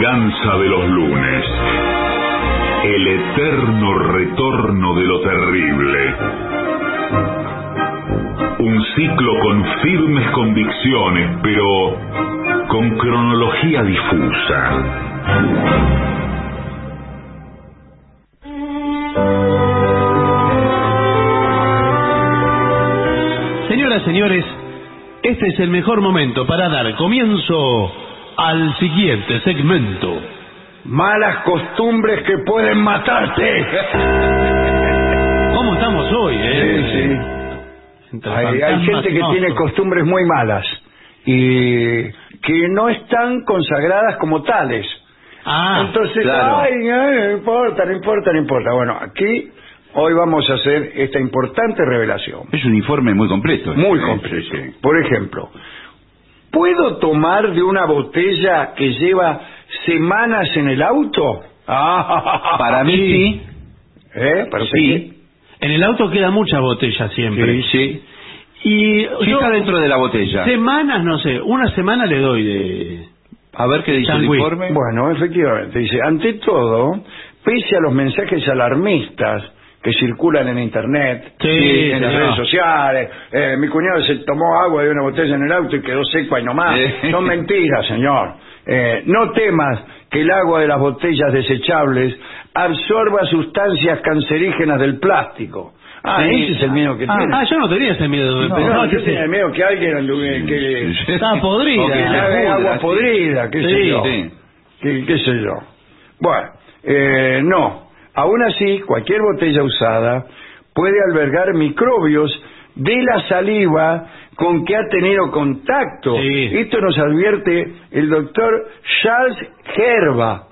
de los lunes. El eterno retorno de lo terrible. Un ciclo con firmes convicciones, pero con cronología difusa. Señoras, señores, este es el mejor momento para dar comienzo al siguiente segmento. Malas costumbres que pueden matarte. ¿Cómo estamos hoy, eh? Entre Hay, hay fantasmas gente que tiene costumbres muy malas y que no están consagradas como tales. Ah, Entonces, claro. ay, ay, no importa, no importa, no importa. Bueno, aquí hoy vamos a hacer esta importante revelación. Es un informe muy completo. Muy Sí, completo. sí, sí. Por ejemplo, ¿puedo tomar de una botella que lleva semanas en el auto? Ah, Para mí sí. ¿Eh? ¿Para Sí. En el auto queda mucha botella siempre. Sí, sí. Y ¿Qué está dentro de la botella? Semanas, no sé, una semana le doy de... A ver qué dice el informe. Bueno, efectivamente. Dice, ante todo, pese a los mensajes alarmistas que circulan en Internet, Sí, en las redes sociales, eh, mi cuñado se tomó agua de una botella en el auto y quedó seco ahí nomás. Sí. Son mentiras, señor. Eh, no temas que el agua de las botellas desechables absorba sustancias cancerígenas del plástico. Ah, Sí. ese es el miedo que ah, tiene. ah, yo no tenía ese miedo. No, pensaba yo que tenía se- miedo que alguien que, Estaba podrida. que le agua podrida, qué sé yo. ¿Qué, qué sé yo? Bueno, eh, no. Aún así, cualquier botella usada puede albergar microbios de la saliva con que ha tenido contacto. Sí. Esto nos advierte el doctor Charles Gerba.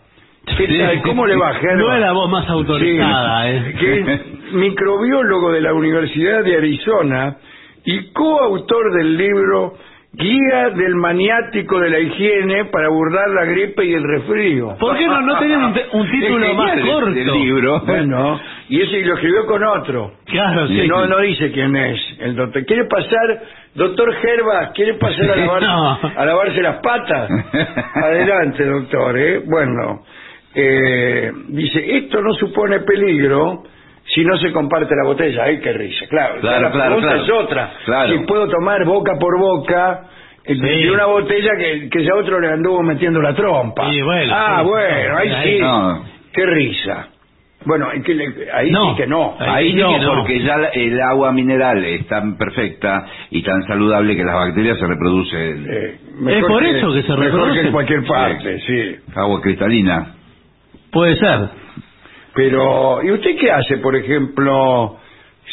¿Cómo le va, Gerba? No es la voz más autorizada, Sí, eh. que es microbiólogo de la Universidad de Arizona y coautor del libro Guía del maniático de la higiene para abordar la gripe y el resfrío. ¿Por qué no, no tenés un, título Es más corto? Del libro. Bueno, y ese lo escribió con otro. Claro, sí. no, no dice quién es el doctor. ¿Quiere pasar, doctor Gerba, quiere pasar a, lavar- No. a lavarse las patas? Adelante, doctor. ¿eh? Bueno, eh, dice, esto no supone peligro si no se comparte la botella. ¡Ay, qué risa! Claro, Claro, la claro, pregunta claro. es otra. Claro. Si puedo tomar boca por boca eh, de Sí. de una botella que, que ya otro le anduvo metiendo la trompa. Sí, bueno, ah, sí. bueno, ahí Ahí sí. no. Qué risa. Bueno, ¿y qué le- ahí No. sí que no. Ahí Ahí sí no, que no. porque ya la- el agua mineral es tan perfecta y tan saludable que las bacterias se reproducen. Eh, Es por eso que se Mejor que reproducen. en cualquier parte, sí. Agua cristalina. Puede ser. Pero, ¿y usted qué hace, por ejemplo,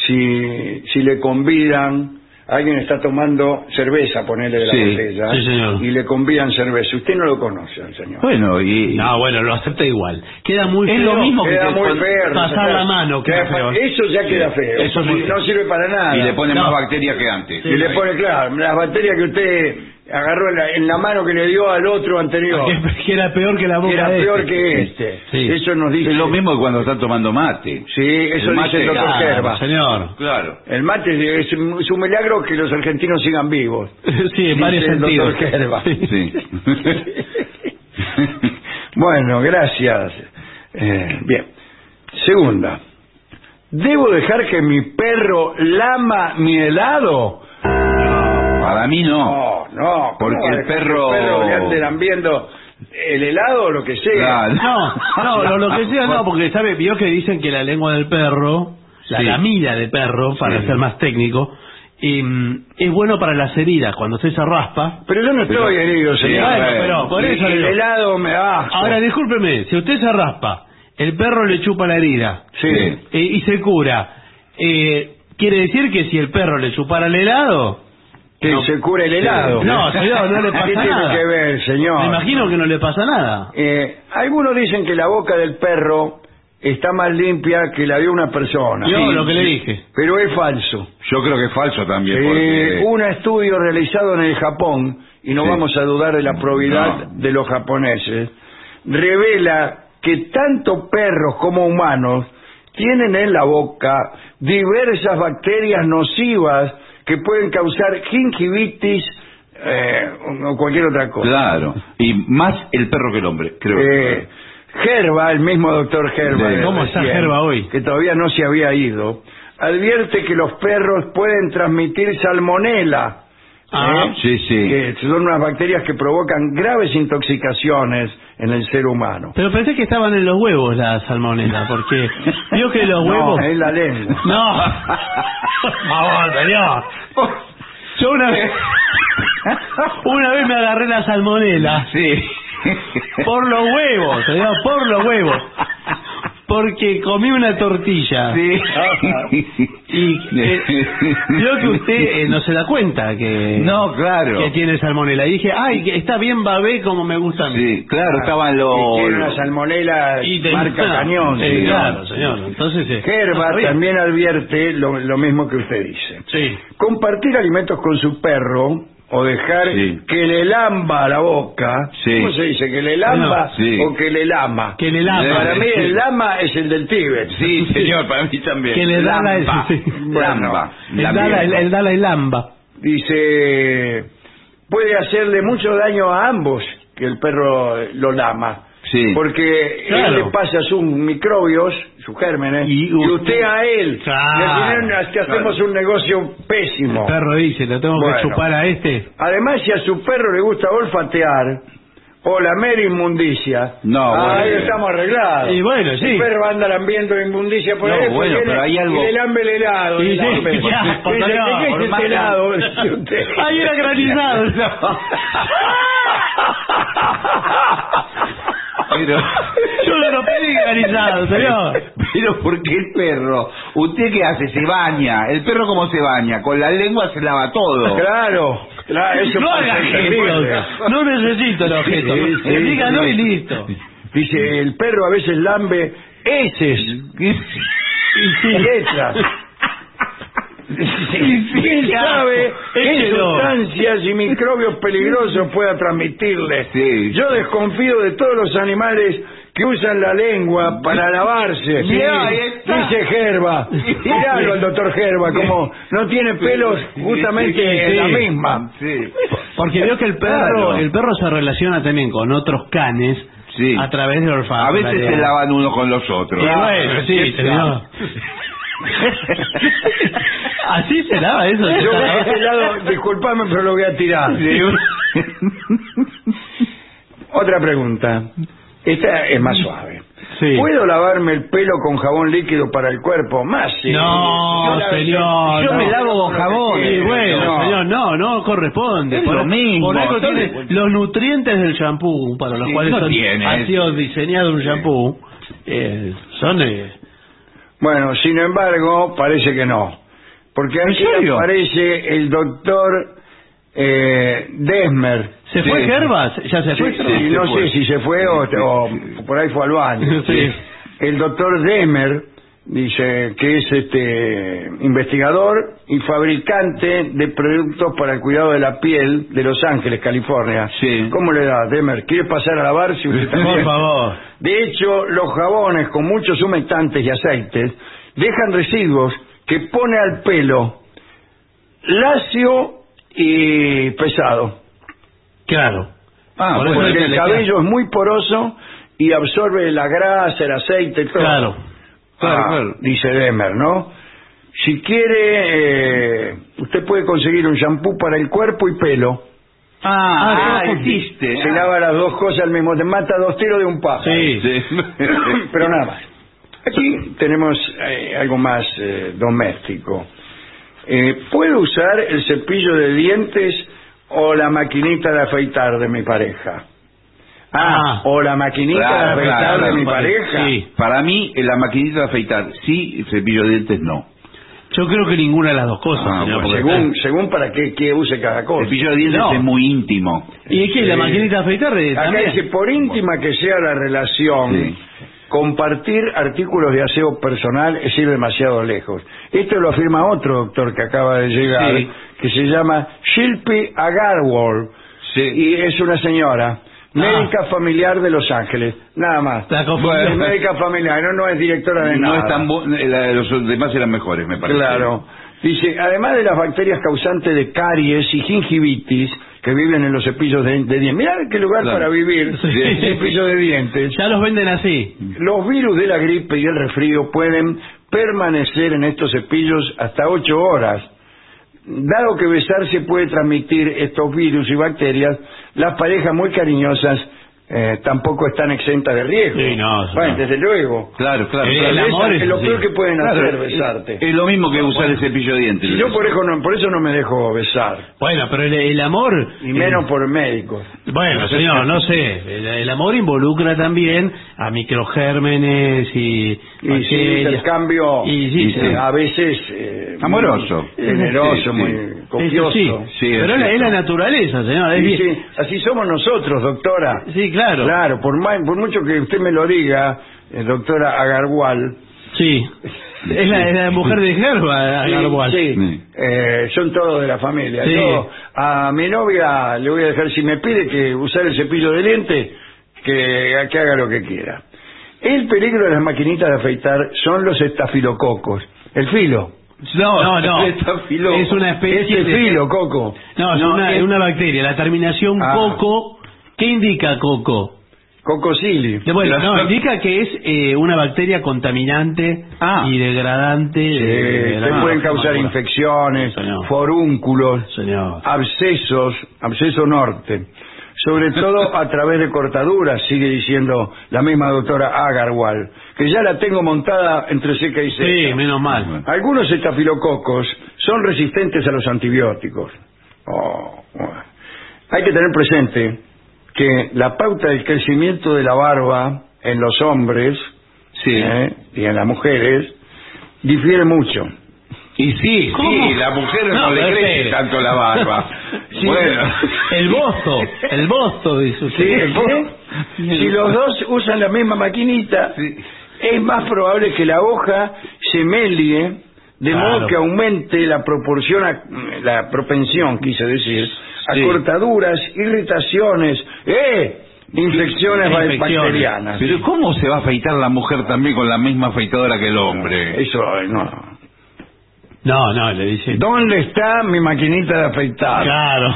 si, si le convidan, alguien está tomando cerveza, ponele de la Sí, botella, sí, señor. y le convidan cerveza? Usted no lo conoce al señor. Bueno, y... No, bueno, lo acepta igual. Queda muy Es feo. lo mismo que Queda muy feo. pasar la mano, queda Queda- feo. Eso ya queda feo. Eso sí. no sirve para nada. y le pone No. más bacterias que antes. Y le pone, claro, las bacterias que usted agarró en la, en la mano que le dio al otro anterior. Que, que era peor que la boca que era de peor este. que este. Sí. Eso nos dice. Es lo mismo que cuando están tomando mate. Sí, eso El dice el mate, doctor claro, Gerba. Señor. Claro. El mate es un, es un milagro que los argentinos sigan vivos. Sí, en varios Dice sentidos. Sí. bueno, gracias. Eh, bien. Segunda. ¿Debo dejar que mi perro lama mi helado? Para mí no. No, no. ¿cómo Porque va el perro- El perro le ande lambiendo el helado o lo que sea. Claro. No, no, lo, lo que sea no, porque sabe, vio que dicen que la lengua del perro, la Sí. lamida de perro, para Sí. ser más técnico, y, mm, es bueno para las heridas, cuando usted se raspa. Pero yo no estoy Pero- herido, señor. Bueno, pero por eso el digo. helado me asco. Ahora, discúlpeme, si usted se raspa, el perro le chupa la herida Sí. eh, y se cura, eh, ¿quiere decir que si el perro le chupara el helado? Que No. se cure el helado. No, señor, no le pasa ¿Qué nada. tiene que ver, señor? Me imagino que no le pasa nada. Eh, algunos dicen que la boca del perro está más limpia que la de una persona. Yo Sí, lo que le dije. Pero es falso. Yo creo que es falso también. Eh, porque... un estudio realizado en el Japón, y no Sí. vamos a dudar de la probidad No. de los japoneses, revela que tanto perros como humanos tienen en la boca diversas bacterias nocivas que pueden causar gingivitis eh, o cualquier otra cosa. Claro. Y más el perro que el hombre, creo. Eh, Gerba, el mismo doctor Gerba, de ¿Cómo está Gerba hoy? que todavía no se había ido, advierte que los perros pueden transmitir salmonela Ah, sí, sí. Que son unas bacterias que provocan graves intoxicaciones en el ser humano. Pero pensé que estaban en los huevos la salmonela, porque vio que los huevos... No, en la lengua. No. Favor, señor. Yo una vez... Una vez me agarré la salmonela. Sí. Por los huevos, señor, por los huevos. Porque comí una tortilla. Sí. Y eh, vio que usted eh, no se da cuenta que... No, claro. Que tiene salmonela. Y dije, ay, que está bien babé como me gusta a mí. Sí, claro, estaban Y los... tiene una salmonela Y de- marca no, cañón. sí, sí, ¿no? claro, señor. Entonces, eh, Gerba también advierte lo, lo mismo que usted dice. Sí. Compartir alimentos con su perro o dejar Sí. que le lamba la boca. Sí. ¿Cómo se dice? ¿Que le lamba No, sí. o que le lama? Que le lama. Para mí Sí. el lama es el del Tíbet. Sí, señor, para mí también. Que le. Lamba. sí. Lamba. El La Dala, el, el Dalai Lamba. Dice, puede hacerle mucho daño a ambos que el perro lo lama. Sí. Porque Claro. él le pasa sus microbios, sus gérmenes, Y y, usted- a él. Claro. Y al final hacemos un negocio pésimo. El perro dice, lo tengo Bueno. que chupar a este. Además, si a su perro le gusta olfatear o lamer inmundicia, No, ah, ahí estamos arreglados. Y bueno, sí. El perro va a andar lambiendo inmundicia por No, ahí. bueno, pero hay algo- y le lambe el helado. Y sí, lambe. qué asco, Dice, señor, ¿qué es por este más- helado? ¡Ay, era granizado! Pero... Yo no lo pedí granizado, señor. Pero ¿por qué el perro? ¿Usted qué hace? Se baña. ¿El perro cómo se baña? Con la lengua se lava todo. Claro, claro, eso No haga gestos. No necesito el objeto. Sí, sí, Dígalo sí. y listo. Dice, el perro a veces lambe heces y letras. ¿Quién sabe qué sustancias y microbios peligrosos pueda transmitirle? Sí. Yo desconfío de todos los animales que usan la lengua para lavarse. Sí. Dice Gerba. Miralo al doctor Gerba, como no tiene pelos justamente Sí, la misma. Sí. Porque veo que el perro, Claro. el perro se relaciona también con otros canes Sí. a través del olfato. A veces se lavan unos con los otros. Y bueno, sí, señor. Así se lava eso. Yo lado, disculpame, pero lo voy a tirar. Otra pregunta. Esta es más suave. Sí. ¿Puedo lavarme el pelo con jabón líquido para el cuerpo? Más sí. No, Yo señor. yo no. me lavo con jabón. Y bueno, No. señor, no, no corresponde. Es por, lo mismo. por algo tiene los nutrientes del shampoo, para los Sí, cuales no son- ha sido diseñado un shampoo, eh, son... eh, Bueno, sin embargo, parece que no. Porque aquí serio? aparece el doctor eh, Desmer. ¿Se fue Sí. Gervas? ¿Ya se fue? Sí, no se fue. sé si se fue o, o por ahí fue al baño. Sí. El doctor Demer dice que es este investigador y fabricante de productos para el cuidado de la piel de Los Ángeles, California. Sí. ¿Cómo le da, Demer? ¿Quiere pasar a lavarse usted Por favor. De hecho, los jabones con muchos humectantes y aceites dejan residuos que pone al pelo lacio y pesado. Claro. Ah, Por Porque el cabello es muy poroso y absorbe la grasa, el aceite, todo. Claro. Claro, Ah, claro. Dice Demer, ¿no? Si quiere, eh, usted puede conseguir un shampoo para el cuerpo y pelo. Ah, Ah, existe. Se lava las dos cosas al mismo tiempo. Mata dos tiros de un pájaro. Sí. Sí. Pero nada más. Aquí tenemos eh, algo más eh, doméstico. Eh, ¿Puedo usar el cepillo de dientes o la maquinita de afeitar de mi pareja? Ah, Ah. o la maquinita Claro, de afeitar claro, de mi para- pareja. sí. Para mí, la maquinita de afeitar, sí, cepillo de dientes, no. Yo creo que ninguna de las dos cosas, Ah, señor, Según, según para qué, qué use cada cosa. Cepillo de dientes No. es muy íntimo. ¿Y es que la maquinita de afeitar eh, Acá también? dice, por íntima que sea la relación, Sí. compartir artículos de aseo personal es ir demasiado lejos. Esto lo afirma otro doctor que acaba de llegar, Sí. que se llama Shilpi Agarwal, Sí. y es una señora. Médica familiar de Los Ángeles, nada más. Está confundido. Bueno, médica familiar, no, no es directora de No nada. es tan bu- la- los demás eran mejores, me parece. Claro. Dice, además de las bacterias causantes de caries y gingivitis que viven en los cepillos de, de dientes. Mirá qué lugar Claro. para vivir, Sí. cepillo de dientes. Ya los venden así. Los virus de la gripe y el resfrío pueden permanecer en estos cepillos hasta ocho horas. Dado que besarse puede transmitir estos virus y bacterias, las parejas muy cariñosas eh, tampoco están exentas de riesgo. Sí, no, bueno, no. desde luego. Claro, claro. El amor es es lo peor que pueden Claro, hacer, es- besarte. Es lo mismo que usar el cepillo de dientes. Yo por eso, no, por eso no me dejo besar, Bueno, pero el, el amor... y menos por médicos. Bueno, señor, no sé. El, el amor involucra también a microgérmenes y... Y sí, intercambio Y sí, sí. a veces eh, Amoroso. muy generoso, Sí, muy sí. copioso. Sí, Sí, es pero es la, cierto. es la naturaleza, señor. Es Sí, bien- sí, así somos nosotros, doctora. Sí, claro. Claro, por, más- por mucho que usted me lo diga, eh, doctora Agarwal. Sí. Es la, es la mujer de Gerba, Sí, Gargual. sí, Sí. eh, son todos de la familia. Sí. Yo a mi novia le voy a dejar, si me pide que usar el cepillo de diente, que, que haga lo que quiera. El peligro de las maquinitas de afeitar son los estafilococos. El filo. No, no, no. Estafilo- Es una especie Este de... filo, coco. No, es una, es es una bacteria. La terminación Ah. coco... ¿Qué indica coco? cocosili. De- Bueno, no, indica que es eh, una bacteria contaminante Ah. y degradante. Eh, de la- te pueden no, causar no, no. infecciones, Señor. forúnculos, Señor. abscesos, absceso norte, sobre todo a través de cortaduras, sigue diciendo la misma doctora Agarwal, que ya la tengo montada entre seca y seca. Sí, menos mal. Algunos estafilococos son resistentes a los antibióticos. Oh, bueno. Hay que tener presente que la pauta del crecimiento de la barba en los hombres Sí. ¿eh? y en las mujeres difiere mucho. Y sí, ¿Cómo? sí, la mujer no, No, le crece tanto la barba. Sí. Bueno. El bosto, el bosto, dice usted. Sí, ¿el qué? Si los dos usan la misma maquinita, Sí. es más probable que la hoja se melie de Claro. modo que aumente la proporción, a- la propensión, quise decir, a Sí. cortaduras, irritaciones, ¡eh! infecciones, Infecciones. bacterianas. Pero ¿cómo se va a afeitar la mujer también con la misma afeitadora que el hombre? Eso, eh, no. No, no, le dice. ¿Dónde está mi maquinita de afeitar? Claro.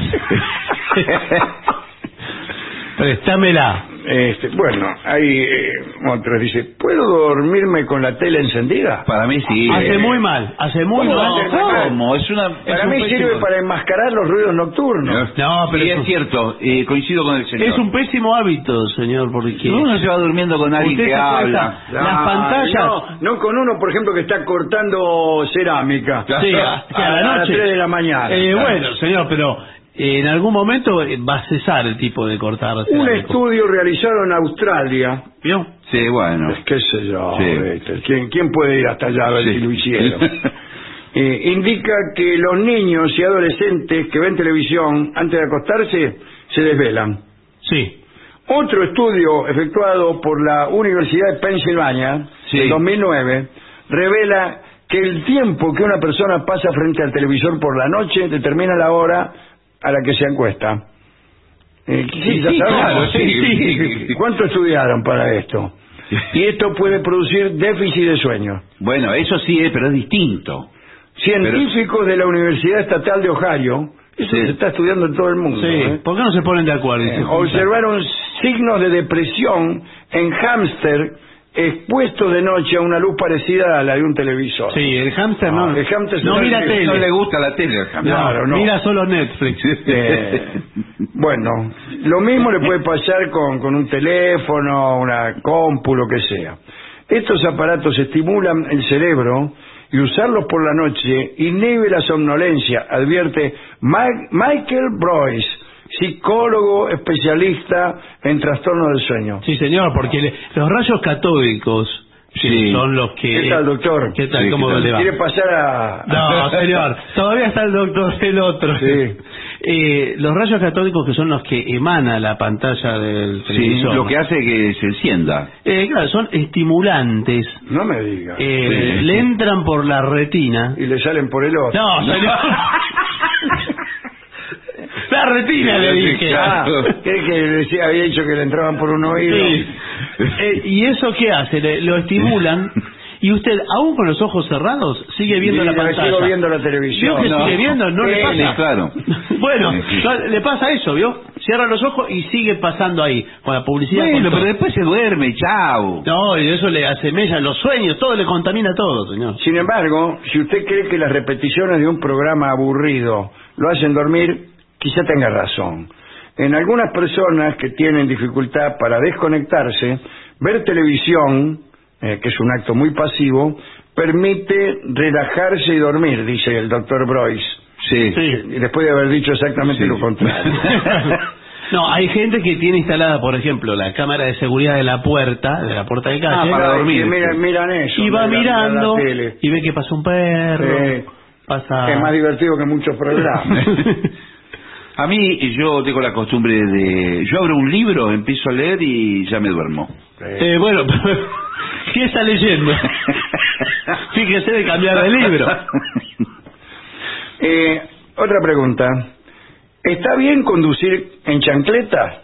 Préstamela. Este, bueno, hay eh, otros dice, ¿puedo dormirme con la tele encendida? Para mí sí. Hace eh. muy mal, hace muy ¿Cómo mal. ¿Cómo? Es una... Para es mí pésimo- sirve para enmascarar los ruidos nocturnos. No, pero Sí, es es un- cierto, eh, coincido con el señor. Es un pésimo hábito, señor, porque... Uno se va durmiendo con alguien que habla. Las pantallas... No, no con uno, por ejemplo, que está cortando cerámica. Sí, a, que a la las noche. 3 de la mañana. Eh, bueno, señor, pero en algún momento eh, va a cesar el tipo de cortar. Un estudio realizado en Australia, ¿Vio? Sí, bueno. qué sé yo, Sí. este, ¿quién, quién puede ir hasta allá a ver Sí. si lo hicieron? Eh, indica que los niños y adolescentes que ven televisión antes de acostarse se desvelan. Sí. Otro estudio efectuado por la Universidad de Pensilvania Sí. en 2009 revela que el tiempo que una persona pasa frente al televisor por la noche determina la hora a la que se acuesta. Eh, sí, sí, claro, sí, sí. ¿Cuánto estudiaron para esto? Y esto puede producir déficit de sueño. Bueno, eso sí, eh, pero es distinto. Científicos de la Universidad Estatal de Ohio, eso se está estudiando en todo el mundo. Sí. ¿eh? ¿Por qué no se ponen de acuerdo? Eh, observaron signos de depresión en hámster expuestos de noche a una luz parecida a la de un televisor. Sí, el hámster no. Ah, el hámster no mira tele. No le gusta la tele al. Claro, no. Mira solo Netflix. Eh, bueno, lo mismo le puede pasar con, con un teléfono, una compu, lo que sea. Estos aparatos estimulan el cerebro y usarlos por la noche inhibe la somnolencia, advierte Michael Broyce, psicólogo especialista en trastorno del sueño. Sí, señor, porque le- los rayos catódicos Sí. son los que... ¿Qué tal, doctor? ¿Qué tal? Sí, ¿Cómo ¿qué tal? le va? ¿Quiere pasar a...? No, señor, todavía está el doctor el otro. Sí. Eh, los rayos catódicos que son los que emana la pantalla del Sí, televisor. lo que hace que se encienda. Eh, claro, son estimulantes. No me diga. Eh, Sí. Le entran por la retina. Y le salen por el otro. No, señor. la retina le dije. Ah, ¿cree que decía, había dicho que le entraban por un oído? Sí. Eh, ¿Y eso qué hace? Le- lo estimulan y usted, aún con los ojos cerrados, sigue viendo Sí, la me pantalla. sigo viendo la televisión. ¿Vio que No. sigue viendo? ¿No le pasa? claro. bueno, no, le pasa eso, ¿vio? cierra los ojos y sigue pasando ahí, con la publicidad. con Bueno, todo. pero después se duerme, chao. No, y eso le asemella los sueños, todo le contamina todo, señor. Sin embargo, si usted cree que las repeticiones de un programa aburrido lo hacen dormir, quizá tenga razón. En algunas personas que tienen dificultad para desconectarse, ver televisión, eh, que es un acto muy pasivo, permite relajarse y dormir, dice el doctor Broyce. Sí. Y después de haber dicho exactamente Sí. lo contrario. No, hay gente que tiene instalada, por ejemplo, la cámara de seguridad de la puerta, de la puerta de calle, Ah, para dormir. Y miran, miran eso. y va miran- miran mirando y ve que pasa un perro, Sí. pasa... Es más divertido que muchos programas. A mí yo tengo la costumbre de... Yo abro un libro, empiezo a leer y ya me duermo. Eh, bueno, ¿qué está leyendo? Fíjese de cambiar de libro. Eh, otra pregunta. ¿Está bien conducir en chancleta?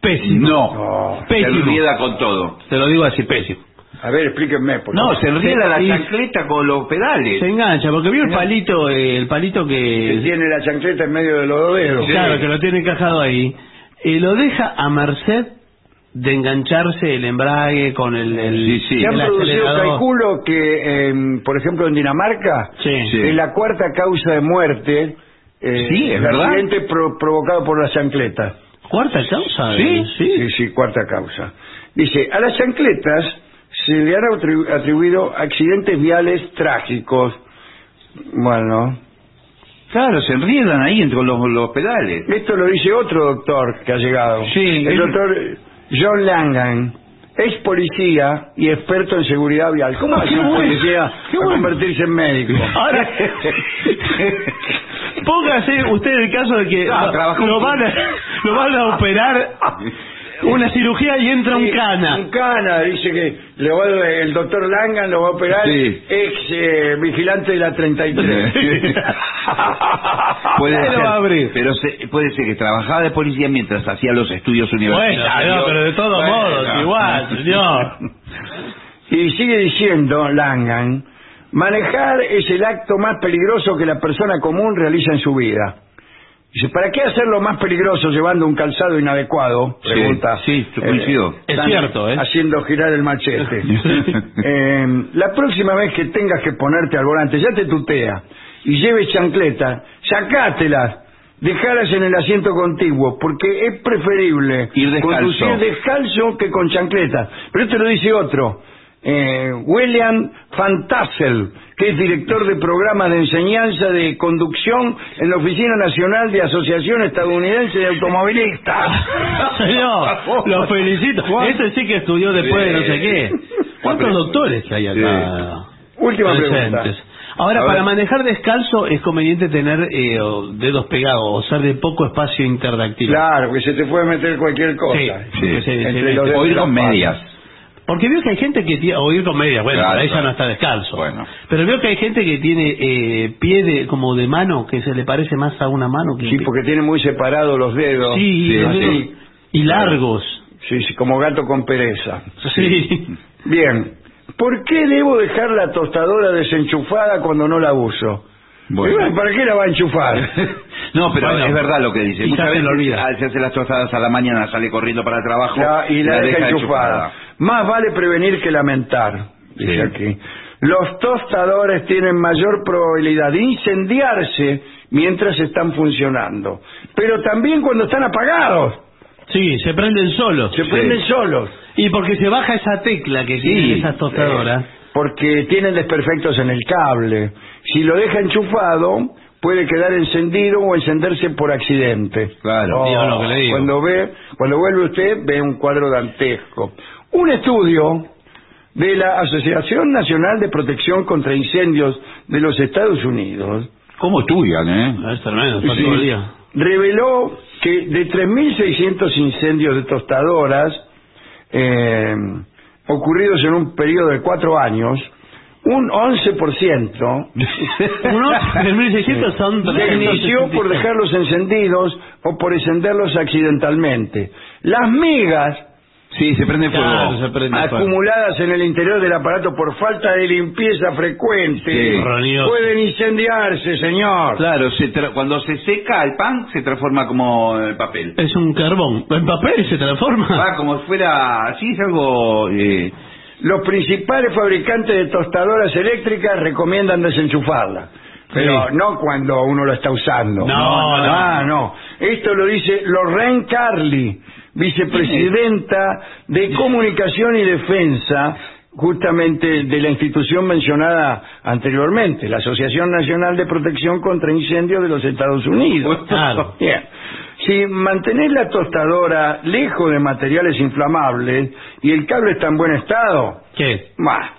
Pésimo. No, No. se Pésimo. enrieda con todo. Te lo digo así, pésimo. A ver, explíquenme. Por No, se enrieda la chancleta con los pedales. Se engancha, porque vio el palito, eh, el palito Que que... tiene la chancleta en medio de los dos dedos. Claro, que lo tiene encajado ahí. Eh, lo deja a merced de engancharse el embrague con el, el, Sí, sí. Se han el producido, acelerador. calculo que, em, por ejemplo, en Dinamarca, Sí. Sí. es la cuarta causa de muerte. eh, Sí, es verdad. accidente pro- provocado por la chancleta. ¿Cuarta causa? Sí, sí. Sí, sí, cuarta causa. Dice, a las chancletas se le han atribu- atribuido accidentes viales trágicos. Bueno, Claro, se enriedan ahí entre los, los pedales. esto lo dice otro doctor que ha llegado. Sí, el doctor John Langan, ex policía y experto en seguridad vial. ¿Cómo Ah, hace un policía qué a bueno. convertirse en médico? Ahora, póngase usted el caso de que Ah, lo- lo, van a, lo van a operar una cirugía y entra un cana. Un cana, dice que le va a- el doctor Langan lo va a operar, Sí. ex eh, vigilante de la 33. puede Ahí lo ser, va a abrir. pero se- puede ser que trabajaba de policía mientras hacía los estudios Bueno, universitarios. no, pero de todos Bueno. modos, igual, señor. Y sigue diciendo Langan, manejar es el acto más peligroso que la persona común realiza en su vida. Dice, ¿para qué hacerlo más peligroso llevando un calzado inadecuado? Sí, Pregunta. sí, yo coincido. Es están cierto, ¿eh? Haciendo girar el machete. Eh, la próxima vez que tengas que ponerte al volante, ya te tutea, y lleves chancleta, sacátelas, dejalas en el asiento contiguo, porque es preferible Ir descalzo. conducir descalzo que con chancleta. Pero esto lo dice otro, eh, William Van Tassel, que es director de programas de enseñanza de conducción en la Oficina Nacional de Asociación Estadounidense de Automovilistas. Señor, lo felicito. Ese sí que estudió después de no sé qué. ¿Cuántos doctores hay acá? Última presentes? pregunta. Ahora, para manejar descalzo es conveniente tener eh, dedos pegados o ser de poco espacio interdactil. Claro, que se te puede meter cualquier cosa. Sí, Sí, O ir con pata. medias. Porque veo que hay gente que tiene, o ir con medias, bueno, Claro, para ella claro. no está descalzo. Bueno. Pero veo que hay gente que tiene eh, pie de, como de mano, que se le parece más a una mano que un Sí, porque tiene muy separados los dedos. Sí, Sí, los sí. dedos- y largos. Sí, sí, como gato con pereza. Sí. Bien. ¿Por qué debo dejar la tostadora desenchufada cuando no la uso? Bueno. ¿Para qué la va a enchufar? No, pero Bueno, es verdad lo que dice. Muchas se veces lo olvida. al hacerse las tostadas a la mañana sale corriendo para el trabajo La- y la, deja enchufada. Más vale prevenir que lamentar, dice Sí. aquí. Los tostadores tienen mayor probabilidad de incendiarse mientras están funcionando, pero también cuando están apagados. Sí, se prenden solos. Se prenden solos. Y porque se baja esa tecla que tienen esas tostadoras. Porque tienen desperfectos en el cable. Si lo deja enchufado, puede quedar encendido o encenderse por accidente. Claro. Digo lo que le digo. Cuando ve, cuando vuelve usted, ve un cuadro dantesco. Un estudio de la Asociación Nacional de Protección contra Incendios de los Estados Unidos ¿Cómo estudian, eh? Es tremendo, está Sí. todo el día. reveló que de 3.600 incendios de tostadoras eh, ocurridos en un periodo de cuatro años, un 11% Unos 3.600 son se inició por 365. dejarlos encendidos o por encenderlos accidentalmente. Las migas Sí, se prende fuego. Claro, se prende fuego. acumuladas en el interior del aparato por falta de limpieza frecuente Sí. Pueden incendiarse, señor. Claro, se tra- cuando se seca el pan se transforma como eh, papel. Es un carbón. En papel se transforma. Va como si fuera, así es algo... eh, Los principales fabricantes de tostadoras eléctricas recomiendan desenchufarla. Pero Sí. no cuando uno lo está usando. No, Ah, no. Esto lo dice Lorraine Carly, vicepresidenta de Comunicación y Defensa, justamente de la institución mencionada anteriormente, la Asociación Nacional de Protección contra Incendios de los Estados Unidos. Claro. Bien. Si mantenés la tostadora lejos de materiales inflamables y el cable está en buen estado, ¿Qué? bah,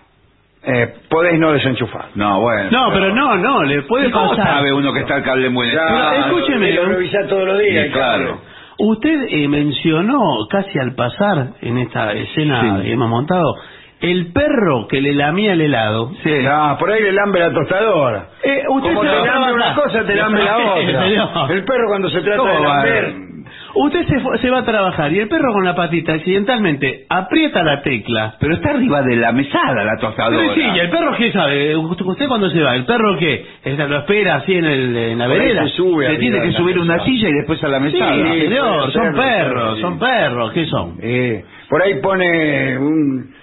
eh, podés no desenchufar. No, bueno. No, pero no, no, le puede ¿Y ¿Cómo pasar. sabe uno que está el cable en buen estado? Escúcheme, lo revisás todos los días. Sí, claro. Usted eh, mencionó casi al pasar en esta escena Sí. que hemos montado el perro que le lamía el helado. Sí. No, por ahí le lambe la tostadora. Eh, usted Como se te lambe una cosa, te lambe la otra. El perro cuando se trata ¿Cómo de lamber... Usted se, fue- se va a trabajar y el perro con la patita accidentalmente aprieta la tecla. Pero está arriba de la mesada la tostadora. Pero sí, ¿y el perro qué sabe? ¿Usted cuando se va? ¿El perro qué? ¿Esta- ¿Lo espera así en, el, en la vereda? se sube Se tiene que subir una silla y después a la Sí, mesada. señor, son perros, sí. son perros, ¿qué son? Eh, por ahí pone un,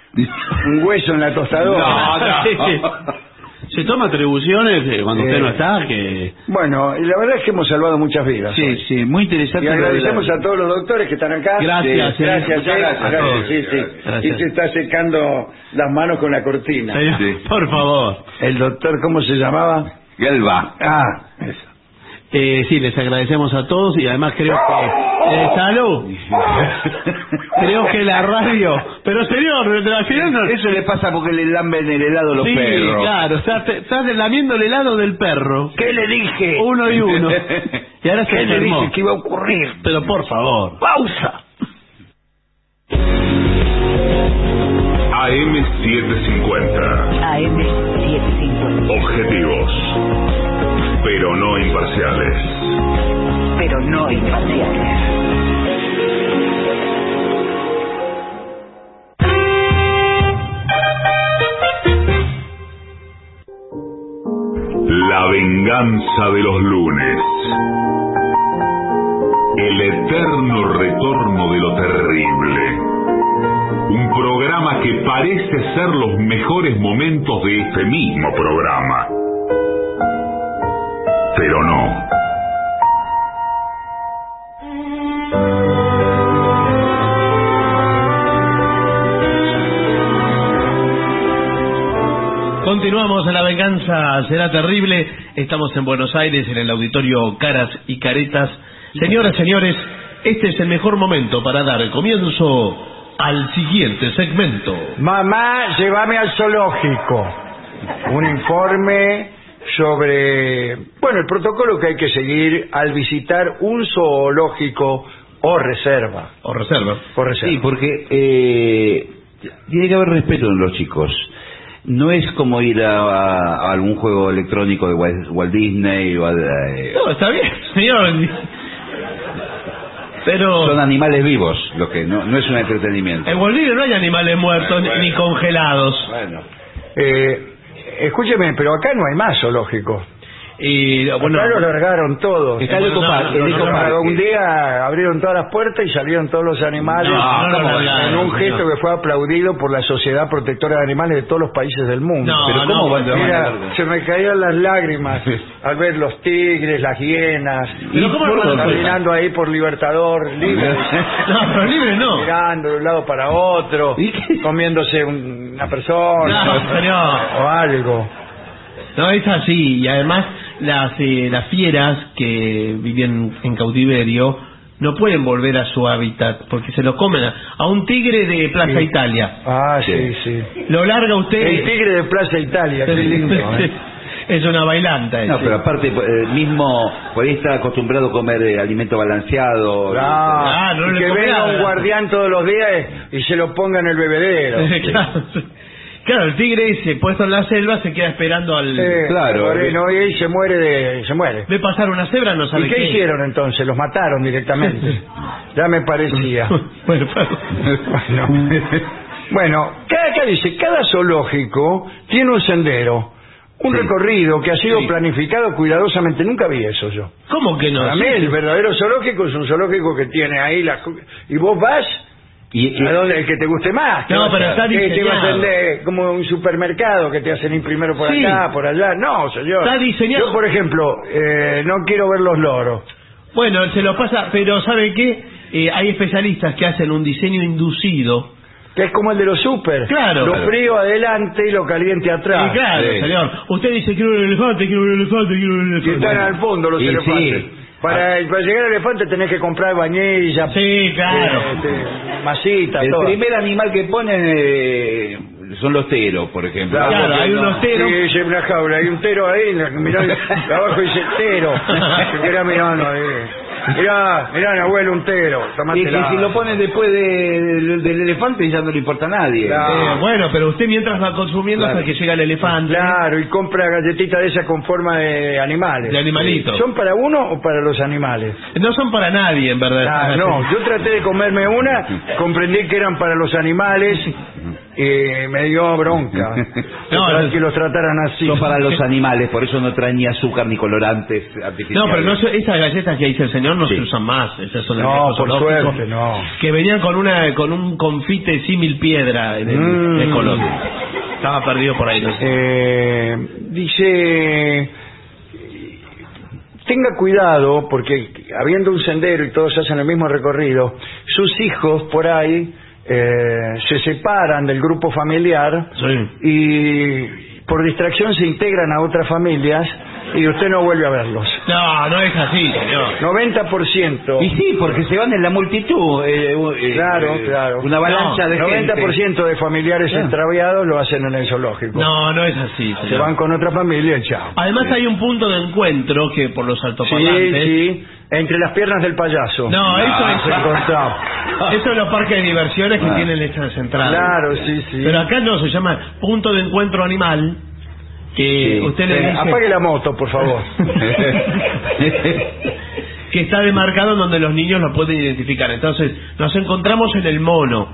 un hueso en la tostadora. No, no. Se toma atribuciones que cuando usted no está, que... Bueno, y la verdad es que hemos salvado muchas vidas. Sí, hoy. sí, muy interesante. Y agradecemos a todos los doctores que están acá. Gracias, Sí, eh. gracias, eh. gracias a Gracias, todos. sí, sí. Gracias. Y se está secando las manos con la cortina. Por favor. El doctor, ¿cómo se llamaba? Gelba. Ah, eso. Eh, sí, les agradecemos a todos y además creo que... Eh, ¡Salud! creo que la radio... Pero señor, al final no... Eso le pasa porque le lamben el helado a los sí, perros. claro, estás está lamiendo el helado del perro. ¿Qué le dije? Uno y uno. Y ahora se ¿Qué le enfermó. dije que iba a ocurrir? Pero por favor. ¡Pausa! AM750. AM750. Objetivos. Pero no imparciales. Pero no imparciales. La venganza de los lunes. El eterno retorno de lo terrible. Un programa que parece ser los mejores momentos de este mismo programa. Pero no. Continuamos en La Venganza Será Terrible. Estamos en Buenos Aires, en el auditorio Caras y Caretas. Señoras, señores, este es el mejor momento para dar comienzo al siguiente segmento. Mamá, llévame al zoológico. Un informe sobre, bueno, el protocolo que hay que seguir al visitar un zoológico o reserva. O reserva. O reserva. Sí, porque eh, tiene que haber respeto en los chicos. No es como ir a, a- a algún juego electrónico de Walt, Walt Disney o a- eh, No, está bien, señor. Pero son animales vivos, lo que no, no es un entretenimiento. en Bolivia no hay animales muertos ni- ni congelados. Bueno, Eh, escúcheme, pero acá no hay más zoológicos. Y bueno, acá lo largaron todos. Está el ecoparque, no, no, no. Un día abrieron todas las puertas y salieron todos los animales en un gesto que fue aplaudido por la Sociedad Protectora de Animales de todos los países del mundo. No, Pero no, ¿cómo van a se me caían las lágrimas al ver los tigres, las hienas, Pero ¿cómo caminando ahí por Libertador, libre, No, pero libre no. mirando de un lado para otro, comiéndose un- una persona No, señor. o algo. No, es así. Y además, las, eh, las fieras que viven en cautiverio no pueden volver a su hábitat porque se lo comen a, a un tigre de Plaza Sí. Italia. Ah, sí, sí. Lo larga usted. El tigre de Plaza Italia, qué lindo. ¿eh? Es una bailanta. no, ese. pero aparte, eh, mismo, por ahí está acostumbrado a comer eh, alimento balanceado. Ah, Ah, no y le que venga un guardián todos los días y se lo ponga en el bebedero. Claro. Claro, el tigre ese puesto en la selva se queda esperando al... Eh, Moreno, y ahí se muere de, se muere. Ve pasar una cebra, no sabe ¿Y qué, hicieron entonces? Los mataron directamente. ya me parecía. bueno, bueno, bueno, cada, cada- dice, cada zoológico tiene un sendero, un recorrido que ha sido planificado cuidadosamente. Nunca vi eso yo. ¿Cómo que no? Para mí Sí. el verdadero zoológico es un zoológico que tiene ahí las... Y vos vas... a donde el que te guste más. ¿Qué No, vas pero está ¿Qué te va a diseñado. atender como un supermercado que te hacen ir primero por Sí. acá, por allá. No, señor. Está diseñado. Yo, por ejemplo, eh, no quiero ver los loros. Bueno, se lo pasa, pero ¿sabe qué? Eh, hay especialistas que hacen un diseño inducido. Que es como el de los super. Claro. Lo frío adelante y lo caliente atrás. Sí, claro, señor. Usted dice quiero un elefante, quiero un elefante, quiero un Y elefante. están al fondo los Y elefantes. sí. Para, para llegar al elefante tenés que comprar bañilla. Sí, claro. masita, El todo. primer animal que ponen eh, son los teros, por ejemplo. Claro, hay unos teros. Sí, una jaula, hay un tero ahí, mirá, abajo dice tero. Se queda mirando ahí. Mirá, mirá, abuelo, un tero. Y que si lo ponen después de- del, del elefante ya no le importa a nadie. Eh, bueno, pero usted mientras va consumiendo Claro. hasta que llega el elefante. Claro, y compra galletitas de esas con forma de animales. De animalitos. ¿Son para uno o para los animales? No son para nadie, en verdad. Ah, no, yo traté de comerme una, comprendí que eran para los animales y me dio bronca. No, No, no. que los trataran así. Son para los animales, por eso no traen ni azúcar ni colorantes artificiales. No, pero no, esas galletas que dice el señor no Sí. se usan más. Esas son No, del viejo por suerte, no. Que venían con una con un confite símil piedra el, Mm. el color. Estaba perdido por ahí. No sé. Eh, dice, tenga cuidado porque habiendo un sendero y todos hacen el mismo recorrido, sus hijos por ahí eh, se separan del grupo familiar y por distracción se integran a otras familias y usted no vuelve a verlos. No, no es así, señor. 90%. Y sí, porque se van en la multitud. eh, eh, Claro, eh, claro. Una avalancha No, de gente. 90% de familiares Claro. extraviados lo hacen en el zoológico. No, no es así, Se señor. van con otra familia y chao. Además hay un punto de encuentro que por los Sí, altoparlantes... sí, entre las piernas del payaso. No, eso Ah, es- se encontraba. Eso es los parques de diversiones que Ah. tienen esta central. Claro, sí, sí. Pero acá no se llama punto de encuentro animal. Que usted le Eh, dice Apague la moto, por favor. que está demarcado en donde los niños lo pueden identificar. Entonces, nos encontramos en el mono,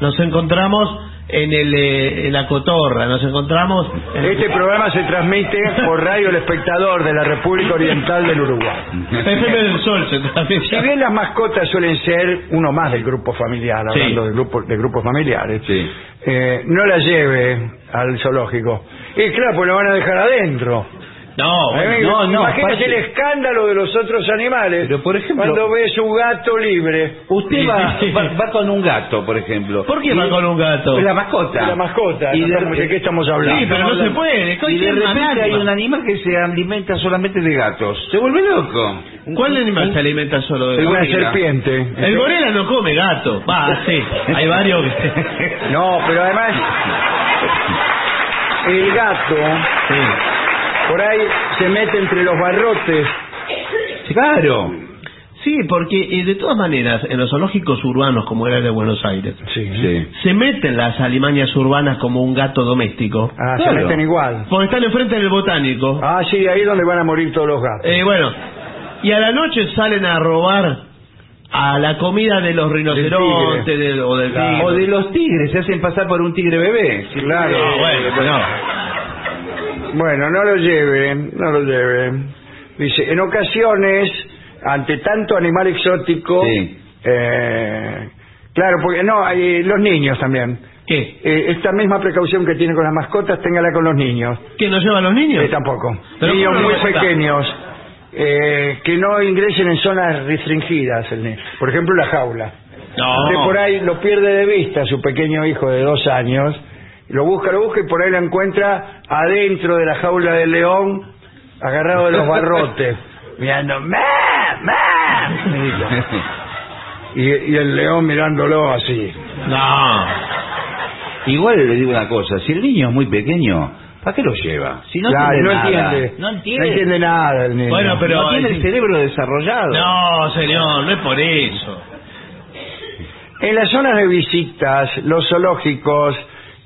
nos encontramos en el eh, en la cotorra, nos encontramos en Este programa se transmite por Radio El Espectador de la República Oriental del Uruguay. FM del Sol se transmite. Si bien las mascotas suelen ser uno más del grupo familiar, Sí. hablando de, grupo, de grupos familiares, eh, no la lleve al zoológico. Y claro, pues lo van a dejar adentro. No, bueno, no, no. Imagínese el escándalo de los otros animales Pero, por ejemplo- cuando ve su gato libre. Usted va, va, va con un gato, por ejemplo. ¿Por qué va Y- con un gato? La mascota. La mascota, Y no de, estamos- ¿de qué estamos hablando? Sí, pero no se puede. Y ¿Qué de repente hay un animal que se alimenta solamente de gatos. Se vuelve loco. ¿Cuál animal se alimenta solo de Una gorila? serpiente. El gorila no come gato. Va, sí. Hay varios. No, pero además el gato por ahí se mete entre los barrotes. Claro. Sí, porque eh, de todas maneras, en los zoológicos urbanos, como era el de Buenos Aires, Sí. se meten las alimañas urbanas como un gato doméstico. Ah, se Claro. meten igual. Porque están enfrente del botánico. Ah, sí, ahí es donde van a morir todos los gatos. Eh, bueno, y a la noche salen a robar a la comida de los rinocerontes tigre. de- o. O de los tigres, se hacen pasar por un tigre bebé. Sí, Claro. No, bueno, pues no. Bueno, no lo lleven, no lo lleven. Dice, en ocasiones, ante tanto animal exótico, Sí. eh, claro, porque no, hay los niños también. ¿Qué? Eh, esta misma precaución que tiene con las mascotas, téngala con los niños. ¿Que no llevan los niños? Eh, tampoco. Pero niños ¿cómo no muy a pequeños, eh, que no ingresen en zonas restringidas. el niño. Por ejemplo, la jaula. No. Usted por ahí lo pierde de vista, su pequeño hijo de dos años, lo busca, lo busca y por ahí lo encuentra adentro de la jaula del león, agarrado de los barrotes, mirando. ¡ma! Y, y el león mirándolo así. No. Igual le digo una cosa, si el niño es muy pequeño, ¿para qué lo lleva? Si no Claro, entiende no nada. entiende. No No entiende. nada el niño. Bueno, pero- no tiene el cerebro desarrollado. No, señor, no es por eso. En las zonas de visitas, los zoológicos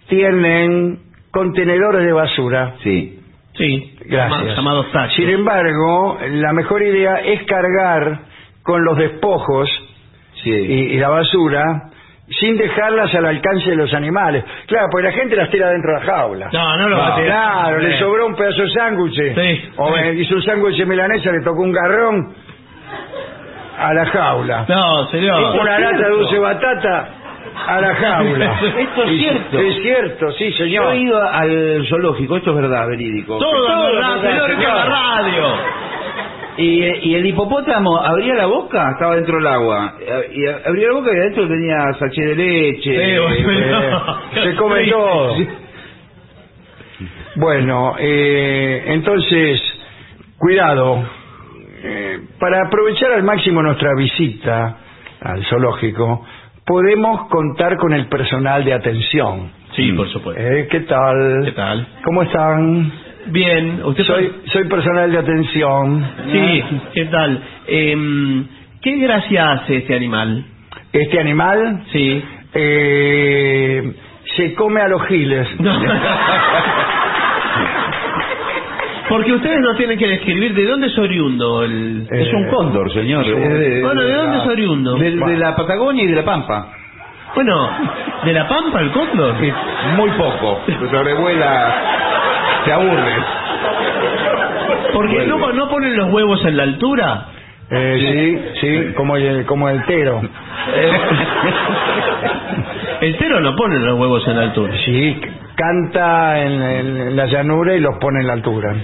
tienen contenedores de basura. Sí. Sí, Gracias. llamados tachos. Sin embargo, la mejor idea es cargar con los despojos Sí. y, y la basura sin dejarlas al alcance de los animales. Claro, porque la gente las tira dentro de la jaula. No, no lo va a tirar. Claro, le sobró un pedazo de sándwich. Sí, O sí. hizo un sándwich de milanesa, le tocó un garrón a la jaula. No, señor. Una lata de dulce batata a la jaula. Esto es cierto. Es cierto, sí, Yo señor. he ido al zoológico, esto es verdad, verídico. Todo, Todo es verdad, señor, señor. la radio. Y, y el hipopótamo abría la boca, estaba dentro del agua. Eh, Y abría la boca y adentro tenía sachet de leche. Sí, bueno. Eh, se come todo. Bueno, eh, entonces, cuidado. Eh, para aprovechar al máximo nuestra visita al zoológico, podemos contar con el personal de atención. Sí, por supuesto. Eh, ¿Qué tal? ¿Qué tal? ¿Cómo están? Bien, usted Soy, soy personal de atención. Sí, ¿qué tal? Em, ¿Qué gracia hace este animal? Este animal Sí. eh, se come a los giles. Porque ustedes no tienen que describir de dónde es oriundo el... Eh, Es un cóndor, señor. de- Bueno, ¿de dónde es oriundo? De, de la Patagonia y de la Pampa. Bueno, ¿de la Pampa el cóndor? Sí, Muy poco. Sobrevuela. Se aburre. Porque Vuelve. no, no ponen los huevos en la altura. Eh, sí, sí, como el, como el tero. El tero no pone los huevos en la altura. Sí, canta en, en- la llanura y los pone en la altura.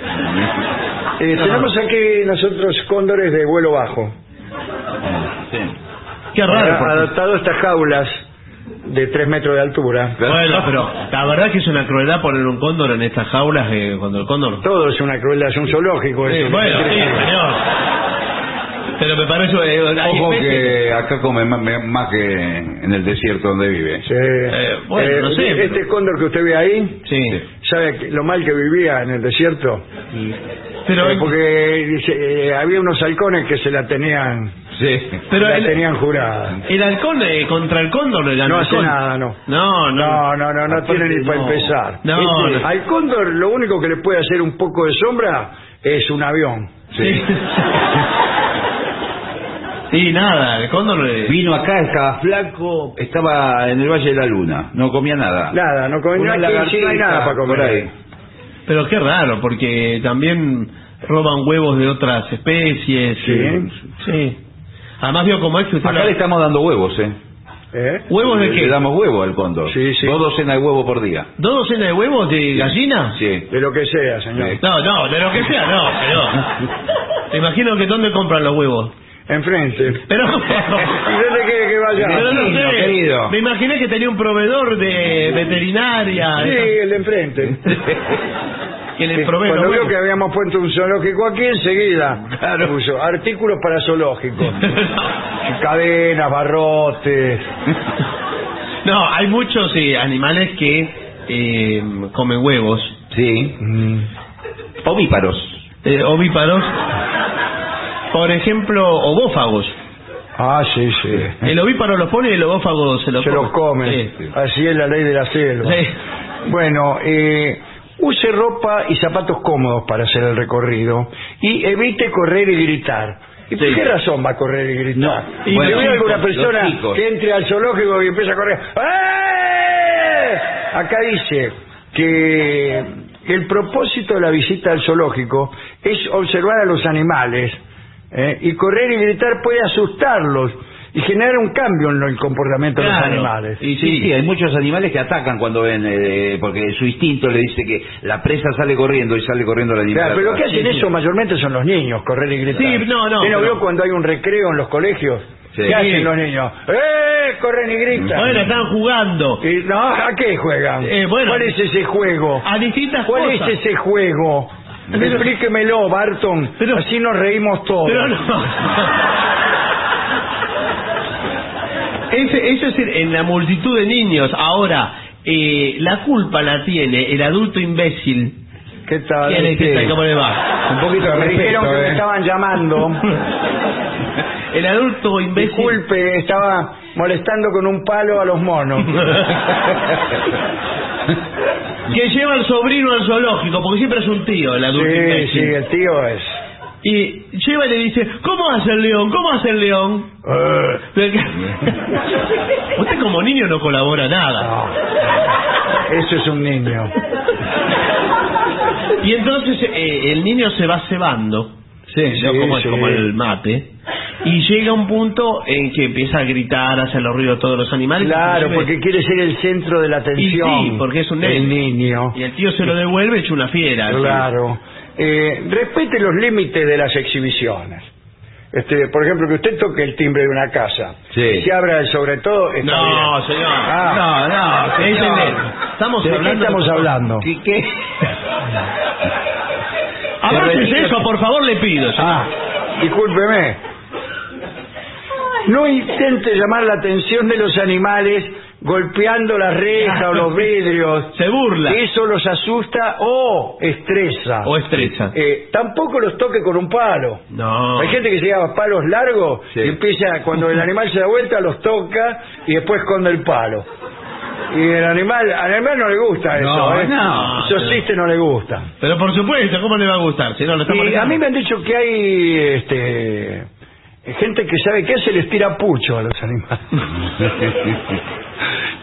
Eh, tenemos aquí nosotros cóndores de vuelo bajo. Sí. Qué raro. Adaptado estas jaulas de tres metros de altura. Bueno, pero la verdad que es una crueldad poner un cóndor en estas jaulas eh, cuando el cóndor... Todo es una crueldad, es un zoológico. Sí, eso. bueno, sí, señor. Pero me parece... eh, Ojo especies- que acá come más, más que en el desierto donde vive. Sí. Eh, bueno, no sé, Este pero- cóndor que usted ve ahí, Sí. ¿sabe lo mal que vivía en el desierto? Pero, Eh, porque dice, eh, había unos halcones que se la tenían, Sí. pero la el, tenían jurada. el halcón eh, contra el cóndor le No hace nada, no. No, no. No, no, no, no tiene ni para empezar. No, Este, no. Al cóndor lo único que le puede hacer un poco de sombra es un avión. Sí. Sí, nada, el cóndor... eh, Vino acá, estaba flaco, estaba en el Valle de la Luna, no comía nada. Nada, no come Una nada, no hay nada para por ahí. comer. Pero qué raro, porque también roban huevos de otras especies. Sí. y- sí. Además vio como usted... Acá le estamos dando huevos, ¿eh? ¿Eh? ¿Huevos de Le qué? damos huevo al cóndor. Sí, sí. Dos docenas de huevos por día. ¿Dos docenas de huevos de gallina? Sí. De lo que sea, señor. Sí. No, no, de lo que sea, no, pero... Te imagino que ¿dónde compran los huevos? Enfrente. Pero... ¿Y dónde quiere que vaya? Pero no sé, querido. me imaginé que tenía un proveedor de veterinaria. Sí, el de enfrente. que le provee Cuando los vio huevos. que habíamos puesto un zoológico aquí, enseguida puso artículos para zoológicos. Cadenas, barrotes. No, hay muchos eh, animales que eh, comen huevos. Sí. Ovíparos. Eh, ovíparos. Por ejemplo, ovófagos. Ah, sí, sí. El ovíparo los pone y el ovófago se lo Se come. los come. Sí. Así es la ley de la selva. Sí. Bueno, eh, use ropa y zapatos cómodos para hacer el recorrido y evite correr y gritar. ¿Y por qué razón va a correr y gritar? No, y bueno, si ve los alguna persona que entre al zoológico y empieza a correr. ¡Eh! Acá dice que el propósito de la visita al zoológico es observar a los animales ¿eh? y correr y gritar puede asustarlos y generar un cambio en el comportamiento de los Claro. animales. Y sí, sí, hay muchos animales que atacan cuando ven, eh, porque su instinto le dice que la presa sale corriendo y sale corriendo el animal. Claro, pero lo que hacen Sí, sí. eso mayormente son los niños, correr y gritar. Sí, no, no, ¿Usted no pero- vio cuando hay un recreo en los colegios? Sí. ¿Qué hacen los niños? ¡Eh! Corren y gritan. Bueno, están jugando. Y, no, ¿a qué juegan? Eh, bueno. ¿Cuál es ese juego? A distintas ¿Cuál cosas. es ese juego? Explíquemelo, Barton. Pero- Así nos reímos todos. Pero no. Ese- eso es en- en la multitud de niños. Ahora, eh, la culpa la tiene el adulto imbécil. ¿Qué tal? ¿Quién es? ¿Cómo le va? Un poquito de Me dijeron respeto, que me eh. estaban llamando. El adulto imbécil. Disculpe, estaba molestando con un palo a los monos. que lleva al sobrino al zoológico, porque siempre es un tío el adulto Sí, imbécil. sí, el tío es. Y lleva y le dice, ¿cómo hace el león? ¿Cómo hace el león? Usted como niño no colabora nada. Eso es un niño. Y entonces eh, el niño se va cebando, Sí, ¿no? sí, como, sí. como el mate, y llega un punto en que empieza a gritar, hacer los ruidos todos los animales. Claro, porque quiere ser el centro de la Y atención. sí, porque es un nene. El niño. Y el tío se lo devuelve hecho una fiera. Claro. Eh, respete los límites de las exhibiciones. Este, por ejemplo, que usted toque el timbre de una casa. Sí. Y se abra el sobre todo. está No, bien. señor. Ah. no, no. Señor. señor. Estamos ¿De qué hablando. estamos hablando? ¿Qué, qué? Abrácese eso, por favor, le pido. señor. Ah, discúlpeme. No intente llamar la atención de los animales golpeando la reja o los vidrios. Se burla. Eso los asusta o estresa. O estresa. Eh, tampoco los toque con un palo. No. Hay gente que se lleva palos largos Sí. y empieza, cuando el animal se da vuelta, los toca y después esconde el palo. Y el animal, al animal no le gusta eso, No, ¿eh? no. Esos chistes no le gustan. Pero por supuesto, ¿cómo le va a gustar? Si no, lo Y a mí me han dicho que hay este, gente que sabe qué hace, les tira pucho a los animales.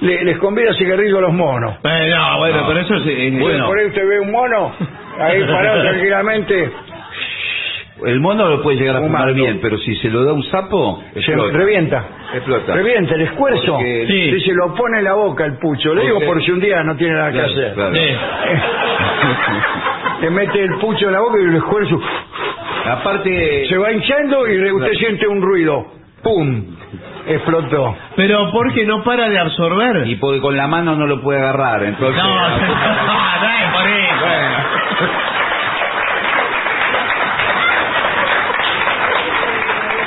Le- les convida cigarrillo a los monos. Eh, no, bueno, pero eso es... eh, Bueno. Por ahí usted ve un mono, ahí parado tranquilamente, El mono lo puede llegar a fumar bien, pero si se lo da un sapo, se revienta. Explota. Revienta el esfuerzo. Porque- Sí. Si se lo pone en la boca el pucho. Le digo por si un día no tiene nada que hacer. claro. eh, Le mete el pucho en la boca y el esfuerzo Aparte, se va hinchando y usted Claro. siente un ruido. ¡Pum! Explotó. pero porque no para de absorber. y porque con la mano no lo puede agarrar, entonces... No, no, no es por eso.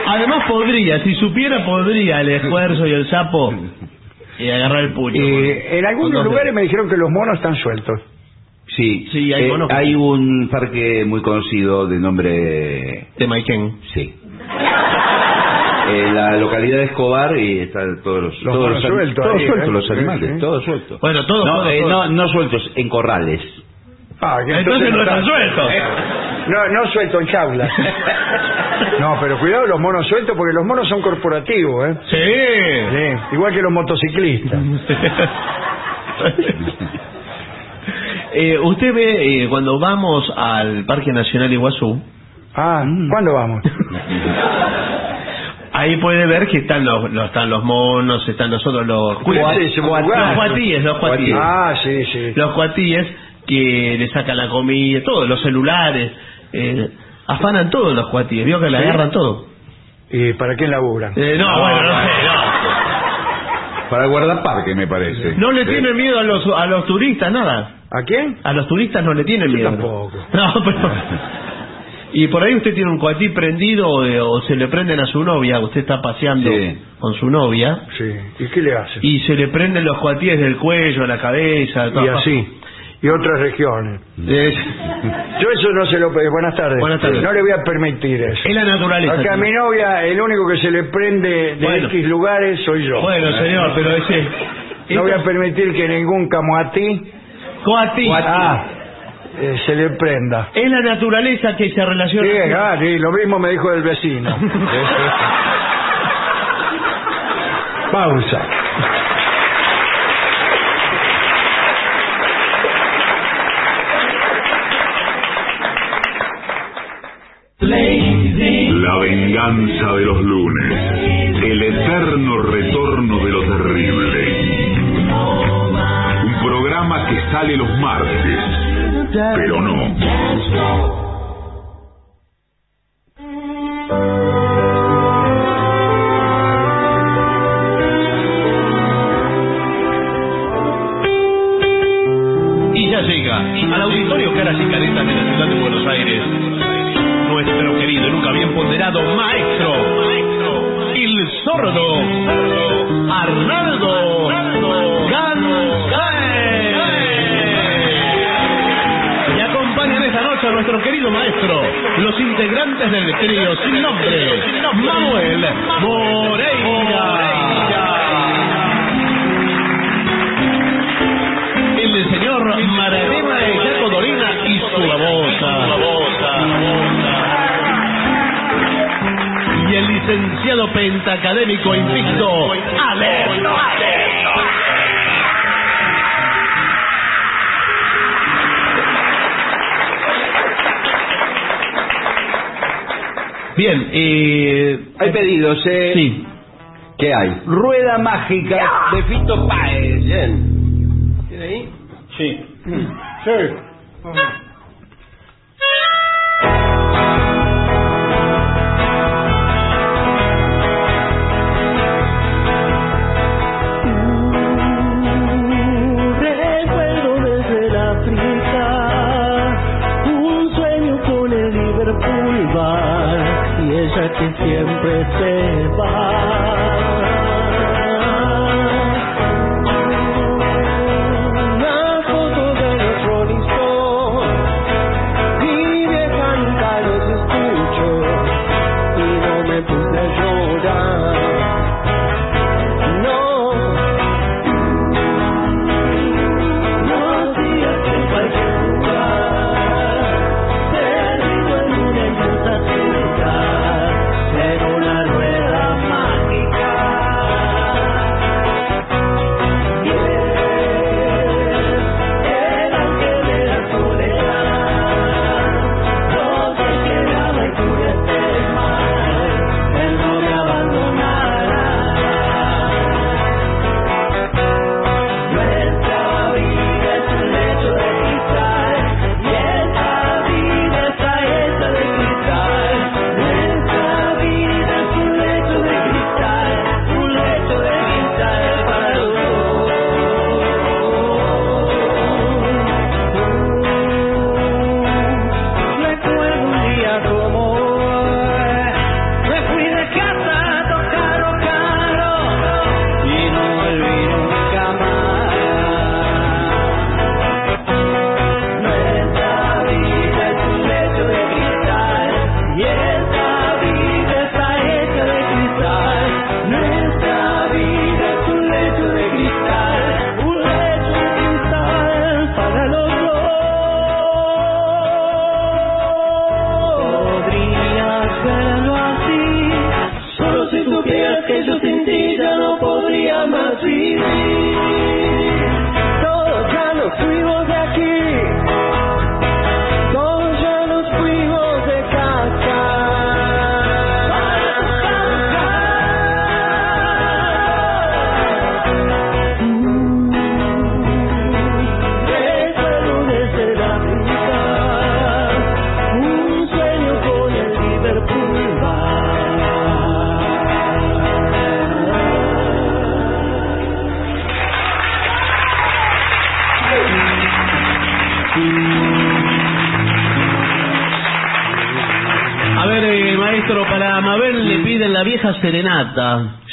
Además podría, si supiera podría el esfuerzo y el sapo y agarrar el puño. Y en algunos lugares me dijeron que los monos están sueltos. Sí, Sí, hay Eh, hay un parque muy conocido de nombre... De Maiken. Sí. Eh, la localidad de Escobar y están todos los, Los todos los, sueltos todos ahí, sueltos ¿eh? los Sí, animales, todos sueltos. Bueno, todos, no, todos, eh, todos. no, no sueltos, en corrales. Ah, que Entonces no están están- sueltos. No, no suelto en jaulas. No, pero cuidado los monos sueltos porque los monos son corporativos, ¿eh? Sí. Sí, igual que los motociclistas. Eh, usted ve eh, cuando vamos al Parque Nacional Iguazú, Ah, ¿cuándo vamos? ahí puede ver que están los, los- están los monos, están nosotros los ¿Cuál es ese los cuatíes, los cuatíes. Ah, sí, sí. los cuatíes que le sacan la comida, todos los celulares, eh, afanan todos los cuatíes, vio que le ¿Sí? agarran todo. ¿Y para quién laburan? Eh, no, No, bueno, no no. sé, Para el guardaparque, me parece. no. No le Sí. tienen miedo a los, a los turistas, nada. ¿A quién? A los turistas no le tienen Yo miedo. tampoco. No, pero... Y por ahí usted tiene un cuatí prendido eh, o se le prenden a su novia, usted está paseando Sí. con su novia Sí. ¿Y qué le hacen? y se le prenden los cuatíes del cuello, la cabeza, de Y así. Y otras regiones. Yo eso no se lo pedí. Buenas tardes. Buenas tardes. No le voy a permitir eso. es la naturaleza. Acá a mi novia, el único que se le prende de Bueno. X lugares soy yo. Bueno, señor, pero ese... No voy a permitir que ningún camoatí Cuatí. ah, eh, se le prenda. Es la naturaleza que se Sí, relaciona... ah, sí, lo mismo me dijo el vecino. Pausa. La venganza de los lunes. El eterno retorno de lo terrible. Un programa que sale los martes, pero no. Y ya llega al auditorio Caras y Caretas de la ciudad de Buenos Aires nuestro querido y nunca bien ponderado maestro, el sordo Arnaldo nuestro querido maestro, los integrantes del trío sin nombre, Manuel Moreira. El señor Maradema de Jaco Dolina y su babosa. Y el licenciado pentacadémico invicto, Alerno. Bien, eh, Hay pedidos, ¿eh? Sí. ¿Qué hay? Rueda mágica de Fito Páez. Bien. ¿Tiene ahí? Sí. Sí.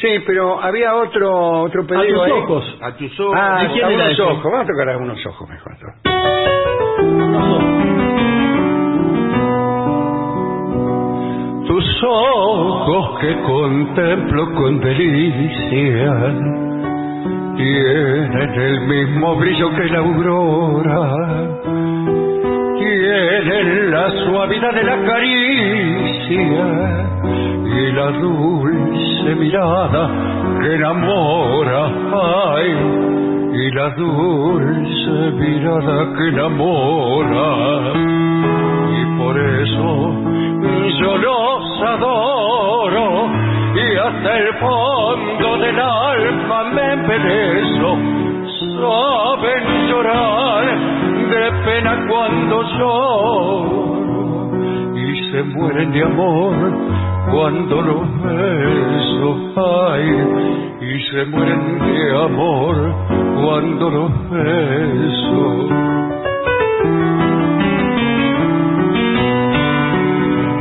Sí, pero había otro otro A pedido tus ahí. ojos. A tus ojos. Ah, ¿De quién a era unos ojos. Vamos a tocar a unos ojos mejor. tus ojos que contemplo con delicia tienen el mismo brillo que la aurora, tienen la suavidad de la caricia y la dulce mirada que enamora, ay, y la dulce mirada que enamora, y por eso yo los adoro y hasta el fondo del alma me embelezo. Saben llorar de pena cuando lloro y se mueren de amor cuando los beso. Ay, y se mueren de amor cuando los beso.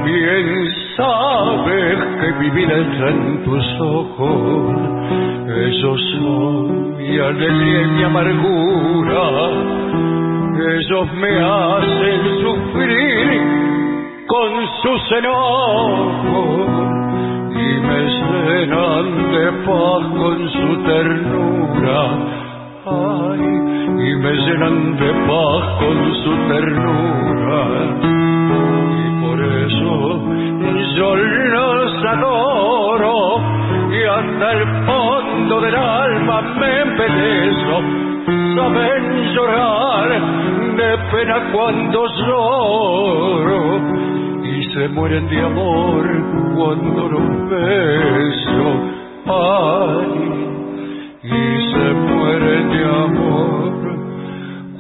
Bien sabes que mi vida está en tus ojos, ellos son mi alegría y mi amargura, ellos me hacen sufrir con sus enojos y me llenan de paz con su ternura. Ay, y me llenan de paz con su ternura. Y por eso yo los adoro y hasta el fondo del alma me embelezo. Saben llorar de pena cuando lloro se mueren de amor cuando los beso. Ay, y se mueren de amor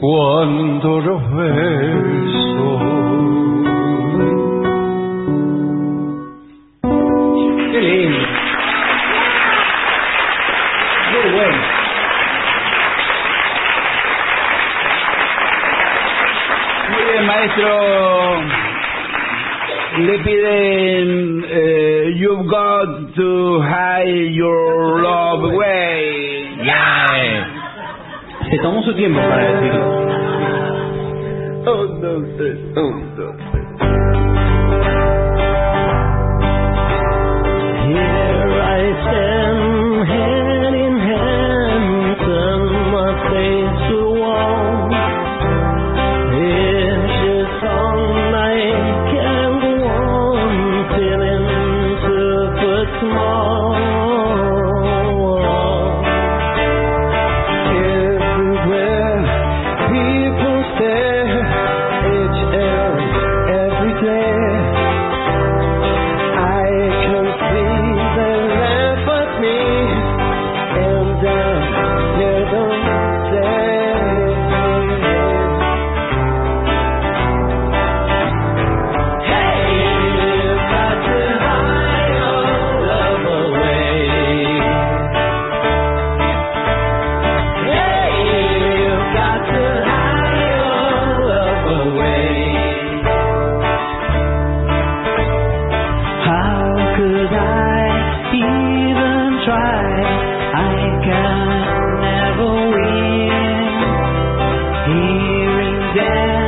cuando los beso. Qué lindo. Muy bueno. Muy bien, maestro le piden eh, You've got to hide your love away. Yeah. Se tomó su tiempo para decirlo. Oh. Yeah.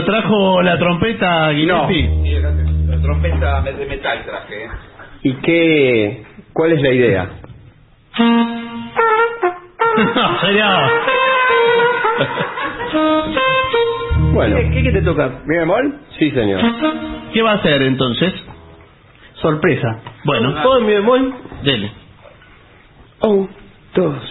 Bueno, trajo la trompeta Guilherme. La trompeta de metal traje. ¿eh? ¿Y qué? ¿Cuál es la idea? Bueno. ¿Qué, qué te toca? ¿Mi bemol? Sí, señor. ¿Qué va a hacer entonces? Sorpresa. Bueno, ¿Puedo mi bemol? dele. Un, dos,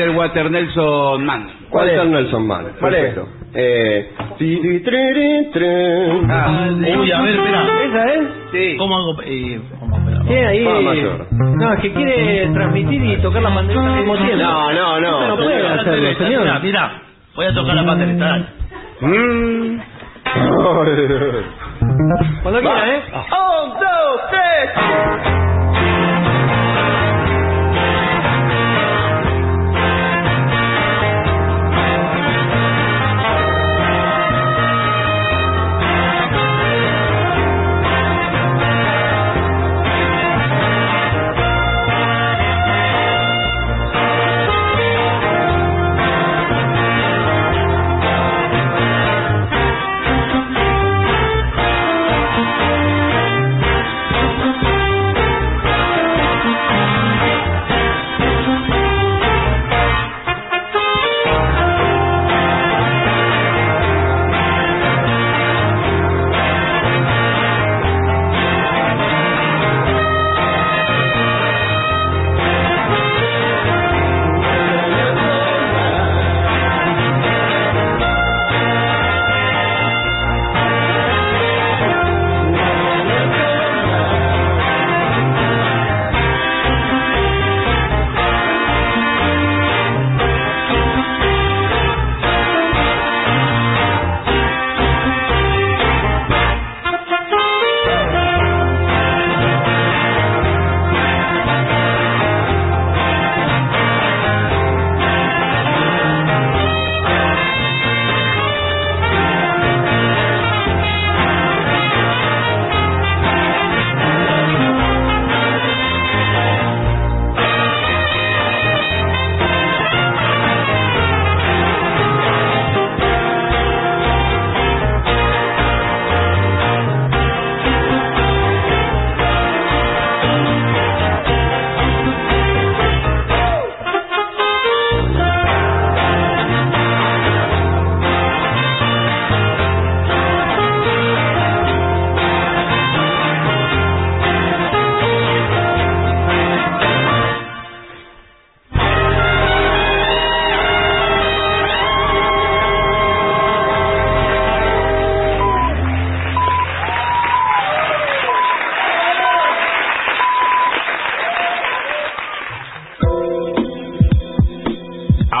Hacer Water Nelson Man. ¿Cuál es el Nelson Man? ¿Cuál es? Perfecto. Eh, ti, ti, tri, ri, tri. Ah, Uy, a ver, espera. ¿Esa es? Sí. ¿Cómo hago? Eh, ¿cómo espera? Tiene ahí. Fa mayor. No, es que quiere transmitir y tocar la pandereta al mismo tiempo. No, no, no. No puede hacerlo, señor. mira, voy a tocar la pandereta.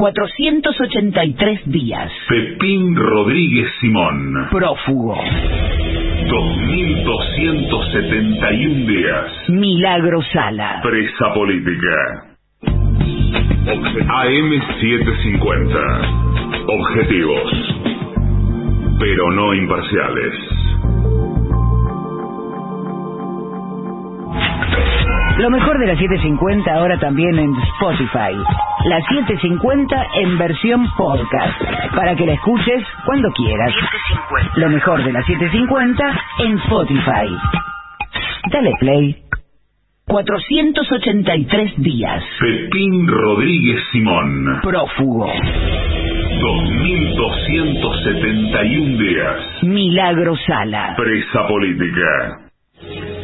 483 días. Pepín Rodríguez Simón. Prófugo. 2271 días. Milagro Sala. Presa política. AM750. Objetivos. Pero no imparciales. Lo mejor de la 750 ahora también en Spotify. La 750 en versión podcast, para que la escuches cuando quieras. Lo mejor de la 750 en Spotify. Dale play. 483 días. Pepín Rodríguez Simón. Prófugo. 2271 días. Milagro Sala. Presa política.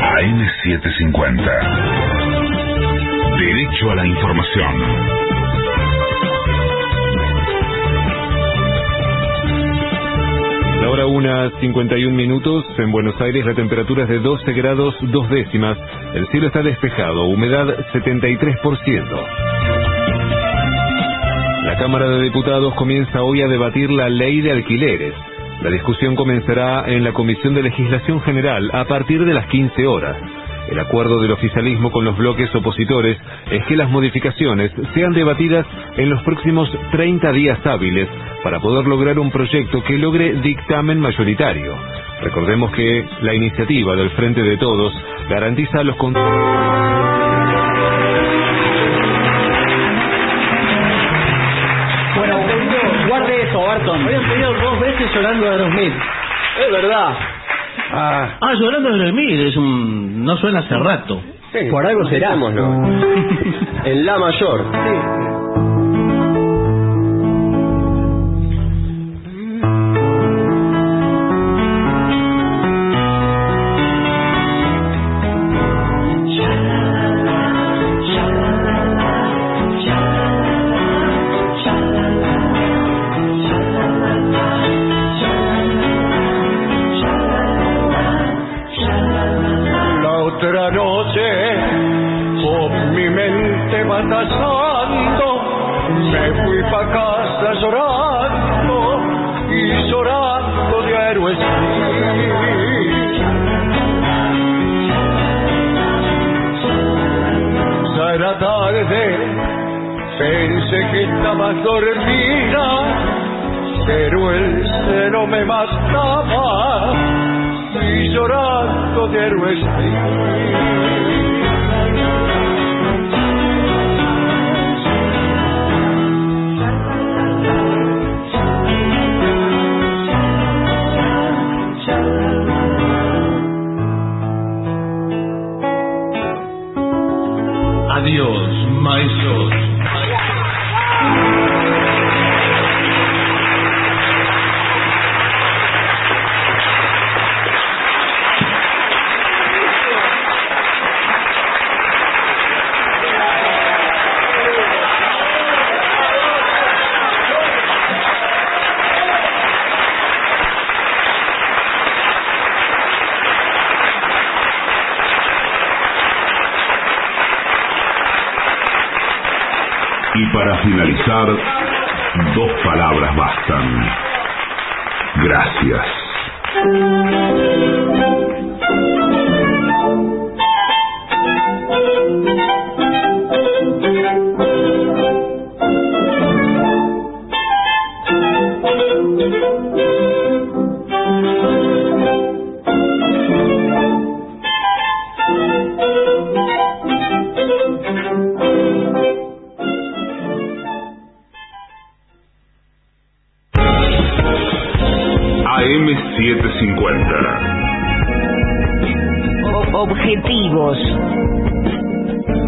AM750. Derecho a la información. La hora una 51 minutos. En Buenos Aires la temperatura es de 12 grados dos décimas. El cielo está despejado, humedad 73%. La Cámara de Diputados comienza hoy a debatir la ley de alquileres. La discusión comenzará en la Comisión de Legislación General a partir de las 15 horas. El acuerdo del oficialismo con los bloques opositores es que las modificaciones sean debatidas en los próximos 30 días hábiles para poder lograr un proyecto que logre dictamen mayoritario. Recordemos que la iniciativa del Frente de Todos garantiza los Barton. Habían pedido dos veces llorando de Aerosmith. Es verdad. Ah, Ah, llorando de Aerosmith, es un... no suena hace rato. Por algo será. En la mayor.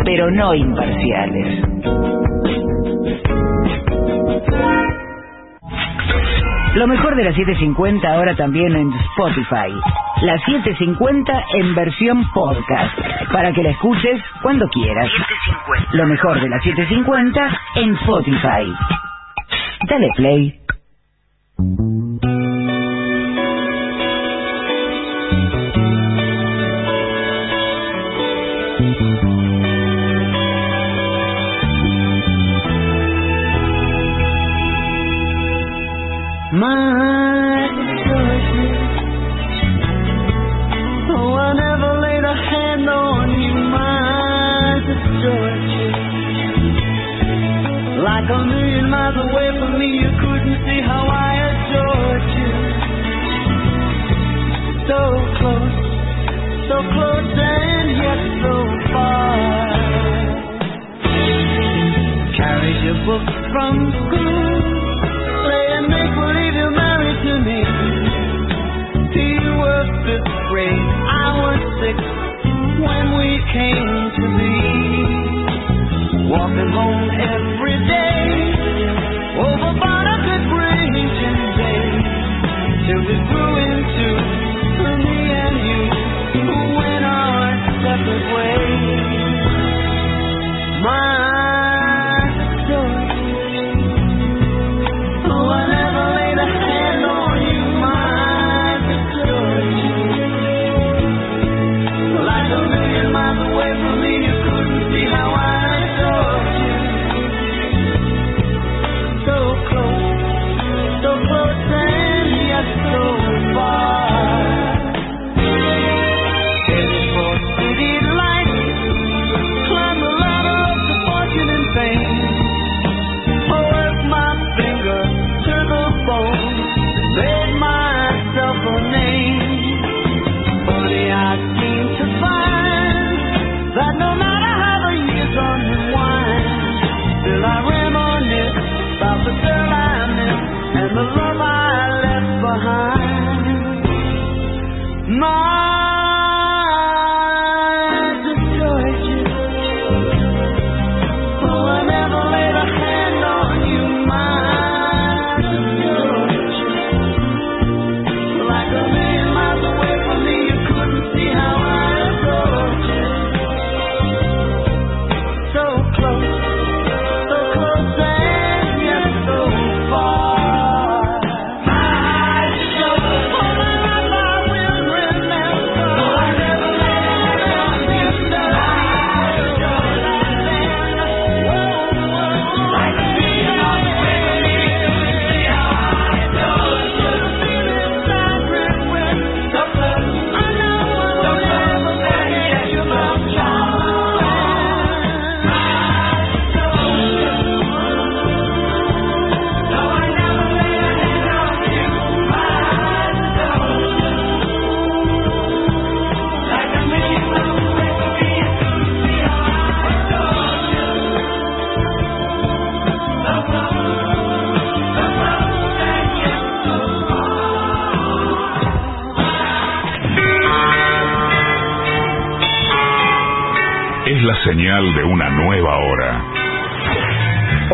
Pero no imparciales. Lo mejor de las 750 ahora también en Spotify. La 750 en versión podcast, para que la escuches cuando quieras. Lo mejor de las 750 en Spotify. Dale play. Oh, I never laid a hand on you. Like a million miles away from me, you couldn't see how I adored you. So close, so close and yet so far. Carried your from school. Grade, I was six when we came to be. Walking home every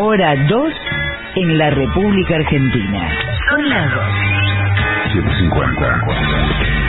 Hora 2 en la República Argentina. Son las 2. 750.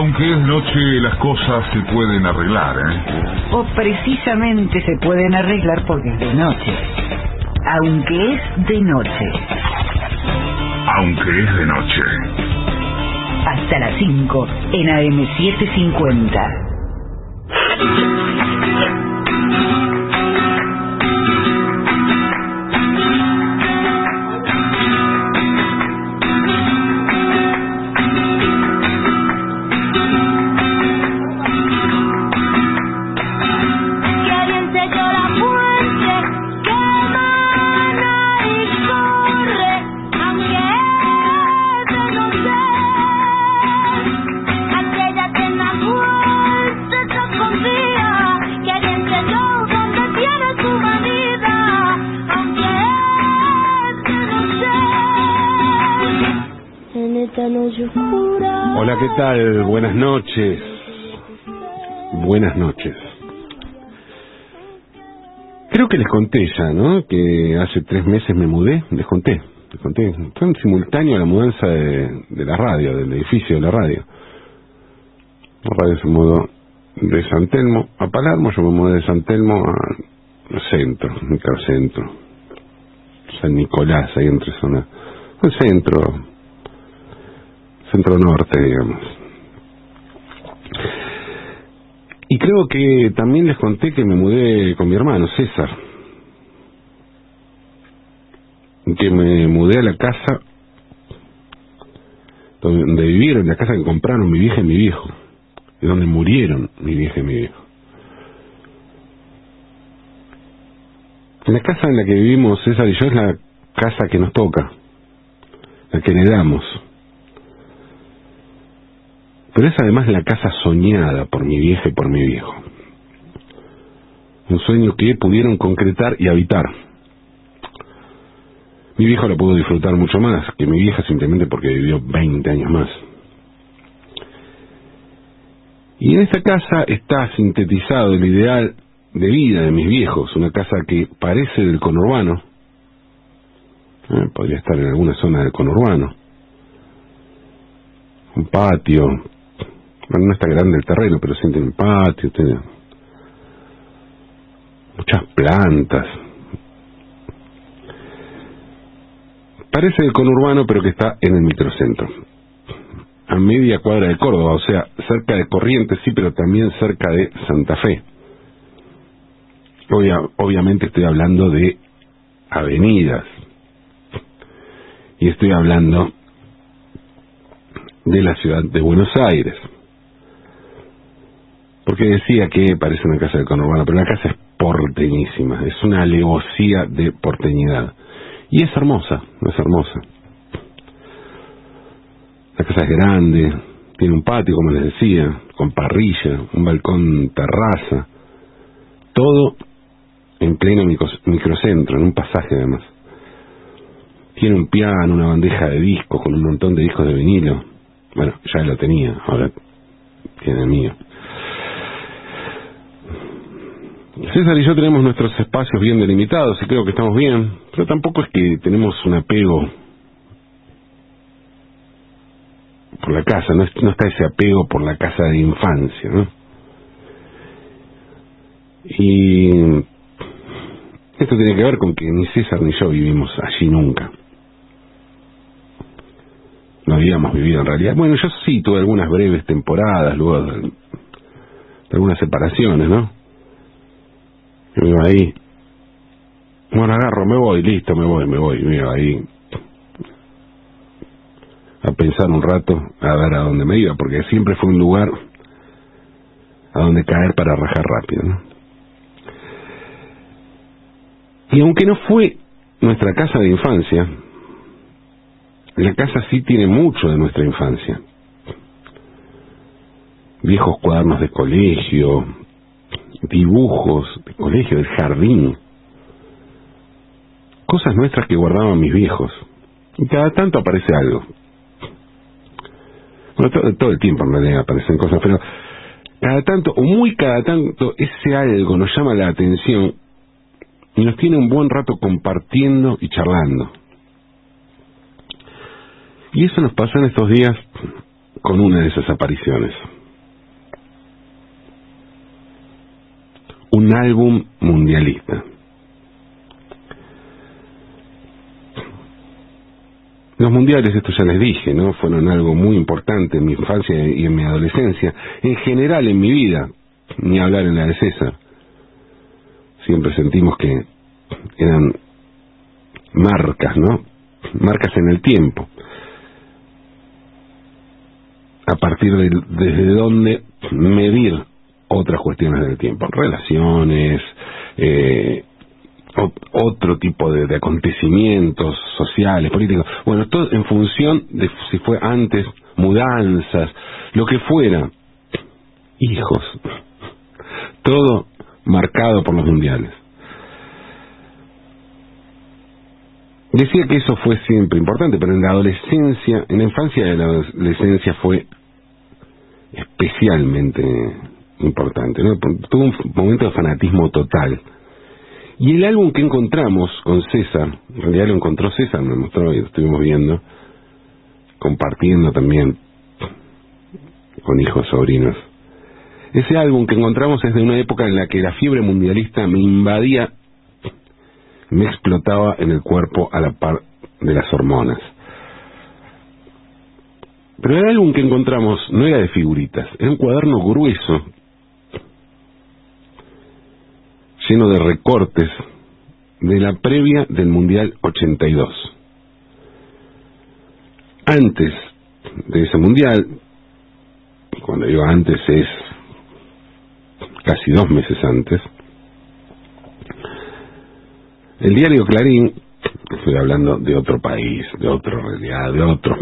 Aunque es noche, las cosas se pueden arreglar, ¿eh? O precisamente se pueden arreglar porque es de noche. Aunque es de noche. Aunque es de noche. Hasta las 5 en AM750. Buenas noches. Buenas noches. Creo que les conté ya, ¿no? Que hace tres meses me mudé. Les conté. Les conté. Fue en simultáneo la mudanza de, la radio, del edificio de la radio. La radio se mudó de San Telmo a Palermo. Yo me mudé de San Telmo a al centro. San Nicolás, ahí entre zona. El centro. Centro norte, digamos. Y creo que también les conté que me mudé con mi hermano César. Que me mudé a la casa donde vivieron, la casa que compraron mi vieja y mi viejo. Y donde murieron mi vieja y mi viejo. La casa en la que vivimos César y yo es la casa que nos toca, la que heredamos. Pero es además la casa soñada por mi vieja y por mi viejo. Un sueño que pudieron concretar y habitar. Mi viejo lo pudo disfrutar mucho más que mi vieja simplemente porque vivió 20 años más. Y en esta casa está sintetizado el ideal de vida de mis viejos, una casa que parece del conurbano, Eh, podría estar en alguna zona del conurbano, un patio, bueno, no está grande el terreno, pero sí tiene un patio, tiene muchas plantas. Parece el conurbano, pero que está en el microcentro, a media cuadra de Córdoba, o sea, cerca de Corrientes, sí, pero también cerca de Santa Fe. Obvia- obviamente estoy hablando de avenidas, y estoy hablando de la ciudad de Buenos Aires. Porque decía que parece una casa de conurbano, pero la casa es porteñísima, es una alevosía de porteñidad. Y es hermosa, es hermosa. La casa es grande, tiene un patio, como les decía, con parrilla, un balcón terraza, todo en pleno micro- microcentro, en un pasaje además. Tiene un piano, una bandeja de discos con un montón de discos de vinilo. Bueno, ya lo tenía, ahora tiene el mío. César y yo tenemos nuestros espacios bien delimitados y creo que estamos bien, pero tampoco es que tenemos un apego por la casa, no, no está ese apego por la casa de infancia, ¿no? Y esto tiene que ver con que ni César ni yo vivimos allí nunca. No habíamos vivido en realidad. Bueno, yo sí tuve algunas breves temporadas luego de algunas separaciones, ¿no? Yo me iba ahí. Bueno, agarro, me voy, listo, me voy, me voy. Me iba ahí a pensar un rato, a ver a dónde me iba, porque siempre fue un lugar a donde caer para rajar rápido, ¿no? Y aunque no fue nuestra casa de infancia, la casa sí tiene mucho de nuestra infancia. viejos cuadernos de colegio, dibujos de colegio, del jardín, cosas nuestras que guardaban mis viejos. Y cada tanto aparece algo. Todo, todo el tiempo en realidad aparecen cosas, pero cada tanto, o muy cada tanto, ese algo nos llama la atención y nos tiene un buen rato compartiendo y charlando. Y eso nos pasó en estos días con una de esas apariciones. Un álbum mundialista. Los mundiales, esto ya les dije, ¿no? Fueron algo muy importante en mi infancia y en mi adolescencia. En general en mi vida, ni hablar en la de César. Siempre sentimos que eran marcas, ¿no? Marcas en el tiempo. A partir de desde donde medir otras cuestiones del tiempo, relaciones, eh, otro tipo de, de acontecimientos sociales, políticos, bueno, todo en función de si fue antes, mudanzas, lo que fuera, hijos, todo marcado por los mundiales. Decía que eso fue siempre importante, pero en la adolescencia, en la infancia y la adolescencia fue especialmente importante. ¿no? Tuvo un momento de fanatismo total. Y el álbum que encontramos con César, en realidad lo encontró César, me mostró y lo estuvimos viendo, compartiendo también con hijos, sobrinos. Ese álbum que encontramos es de una época en la que la fiebre mundialista me invadía, me explotaba en el cuerpo a la par de las hormonas. Pero el álbum que encontramos no era de figuritas, era un cuaderno grueso, lleno de recortes de la previa del Mundial 82. Antes de ese Mundial, cuando digo antes es casi dos meses antes, el diario Clarín, estoy hablando de otro país, de otra realidad, de otros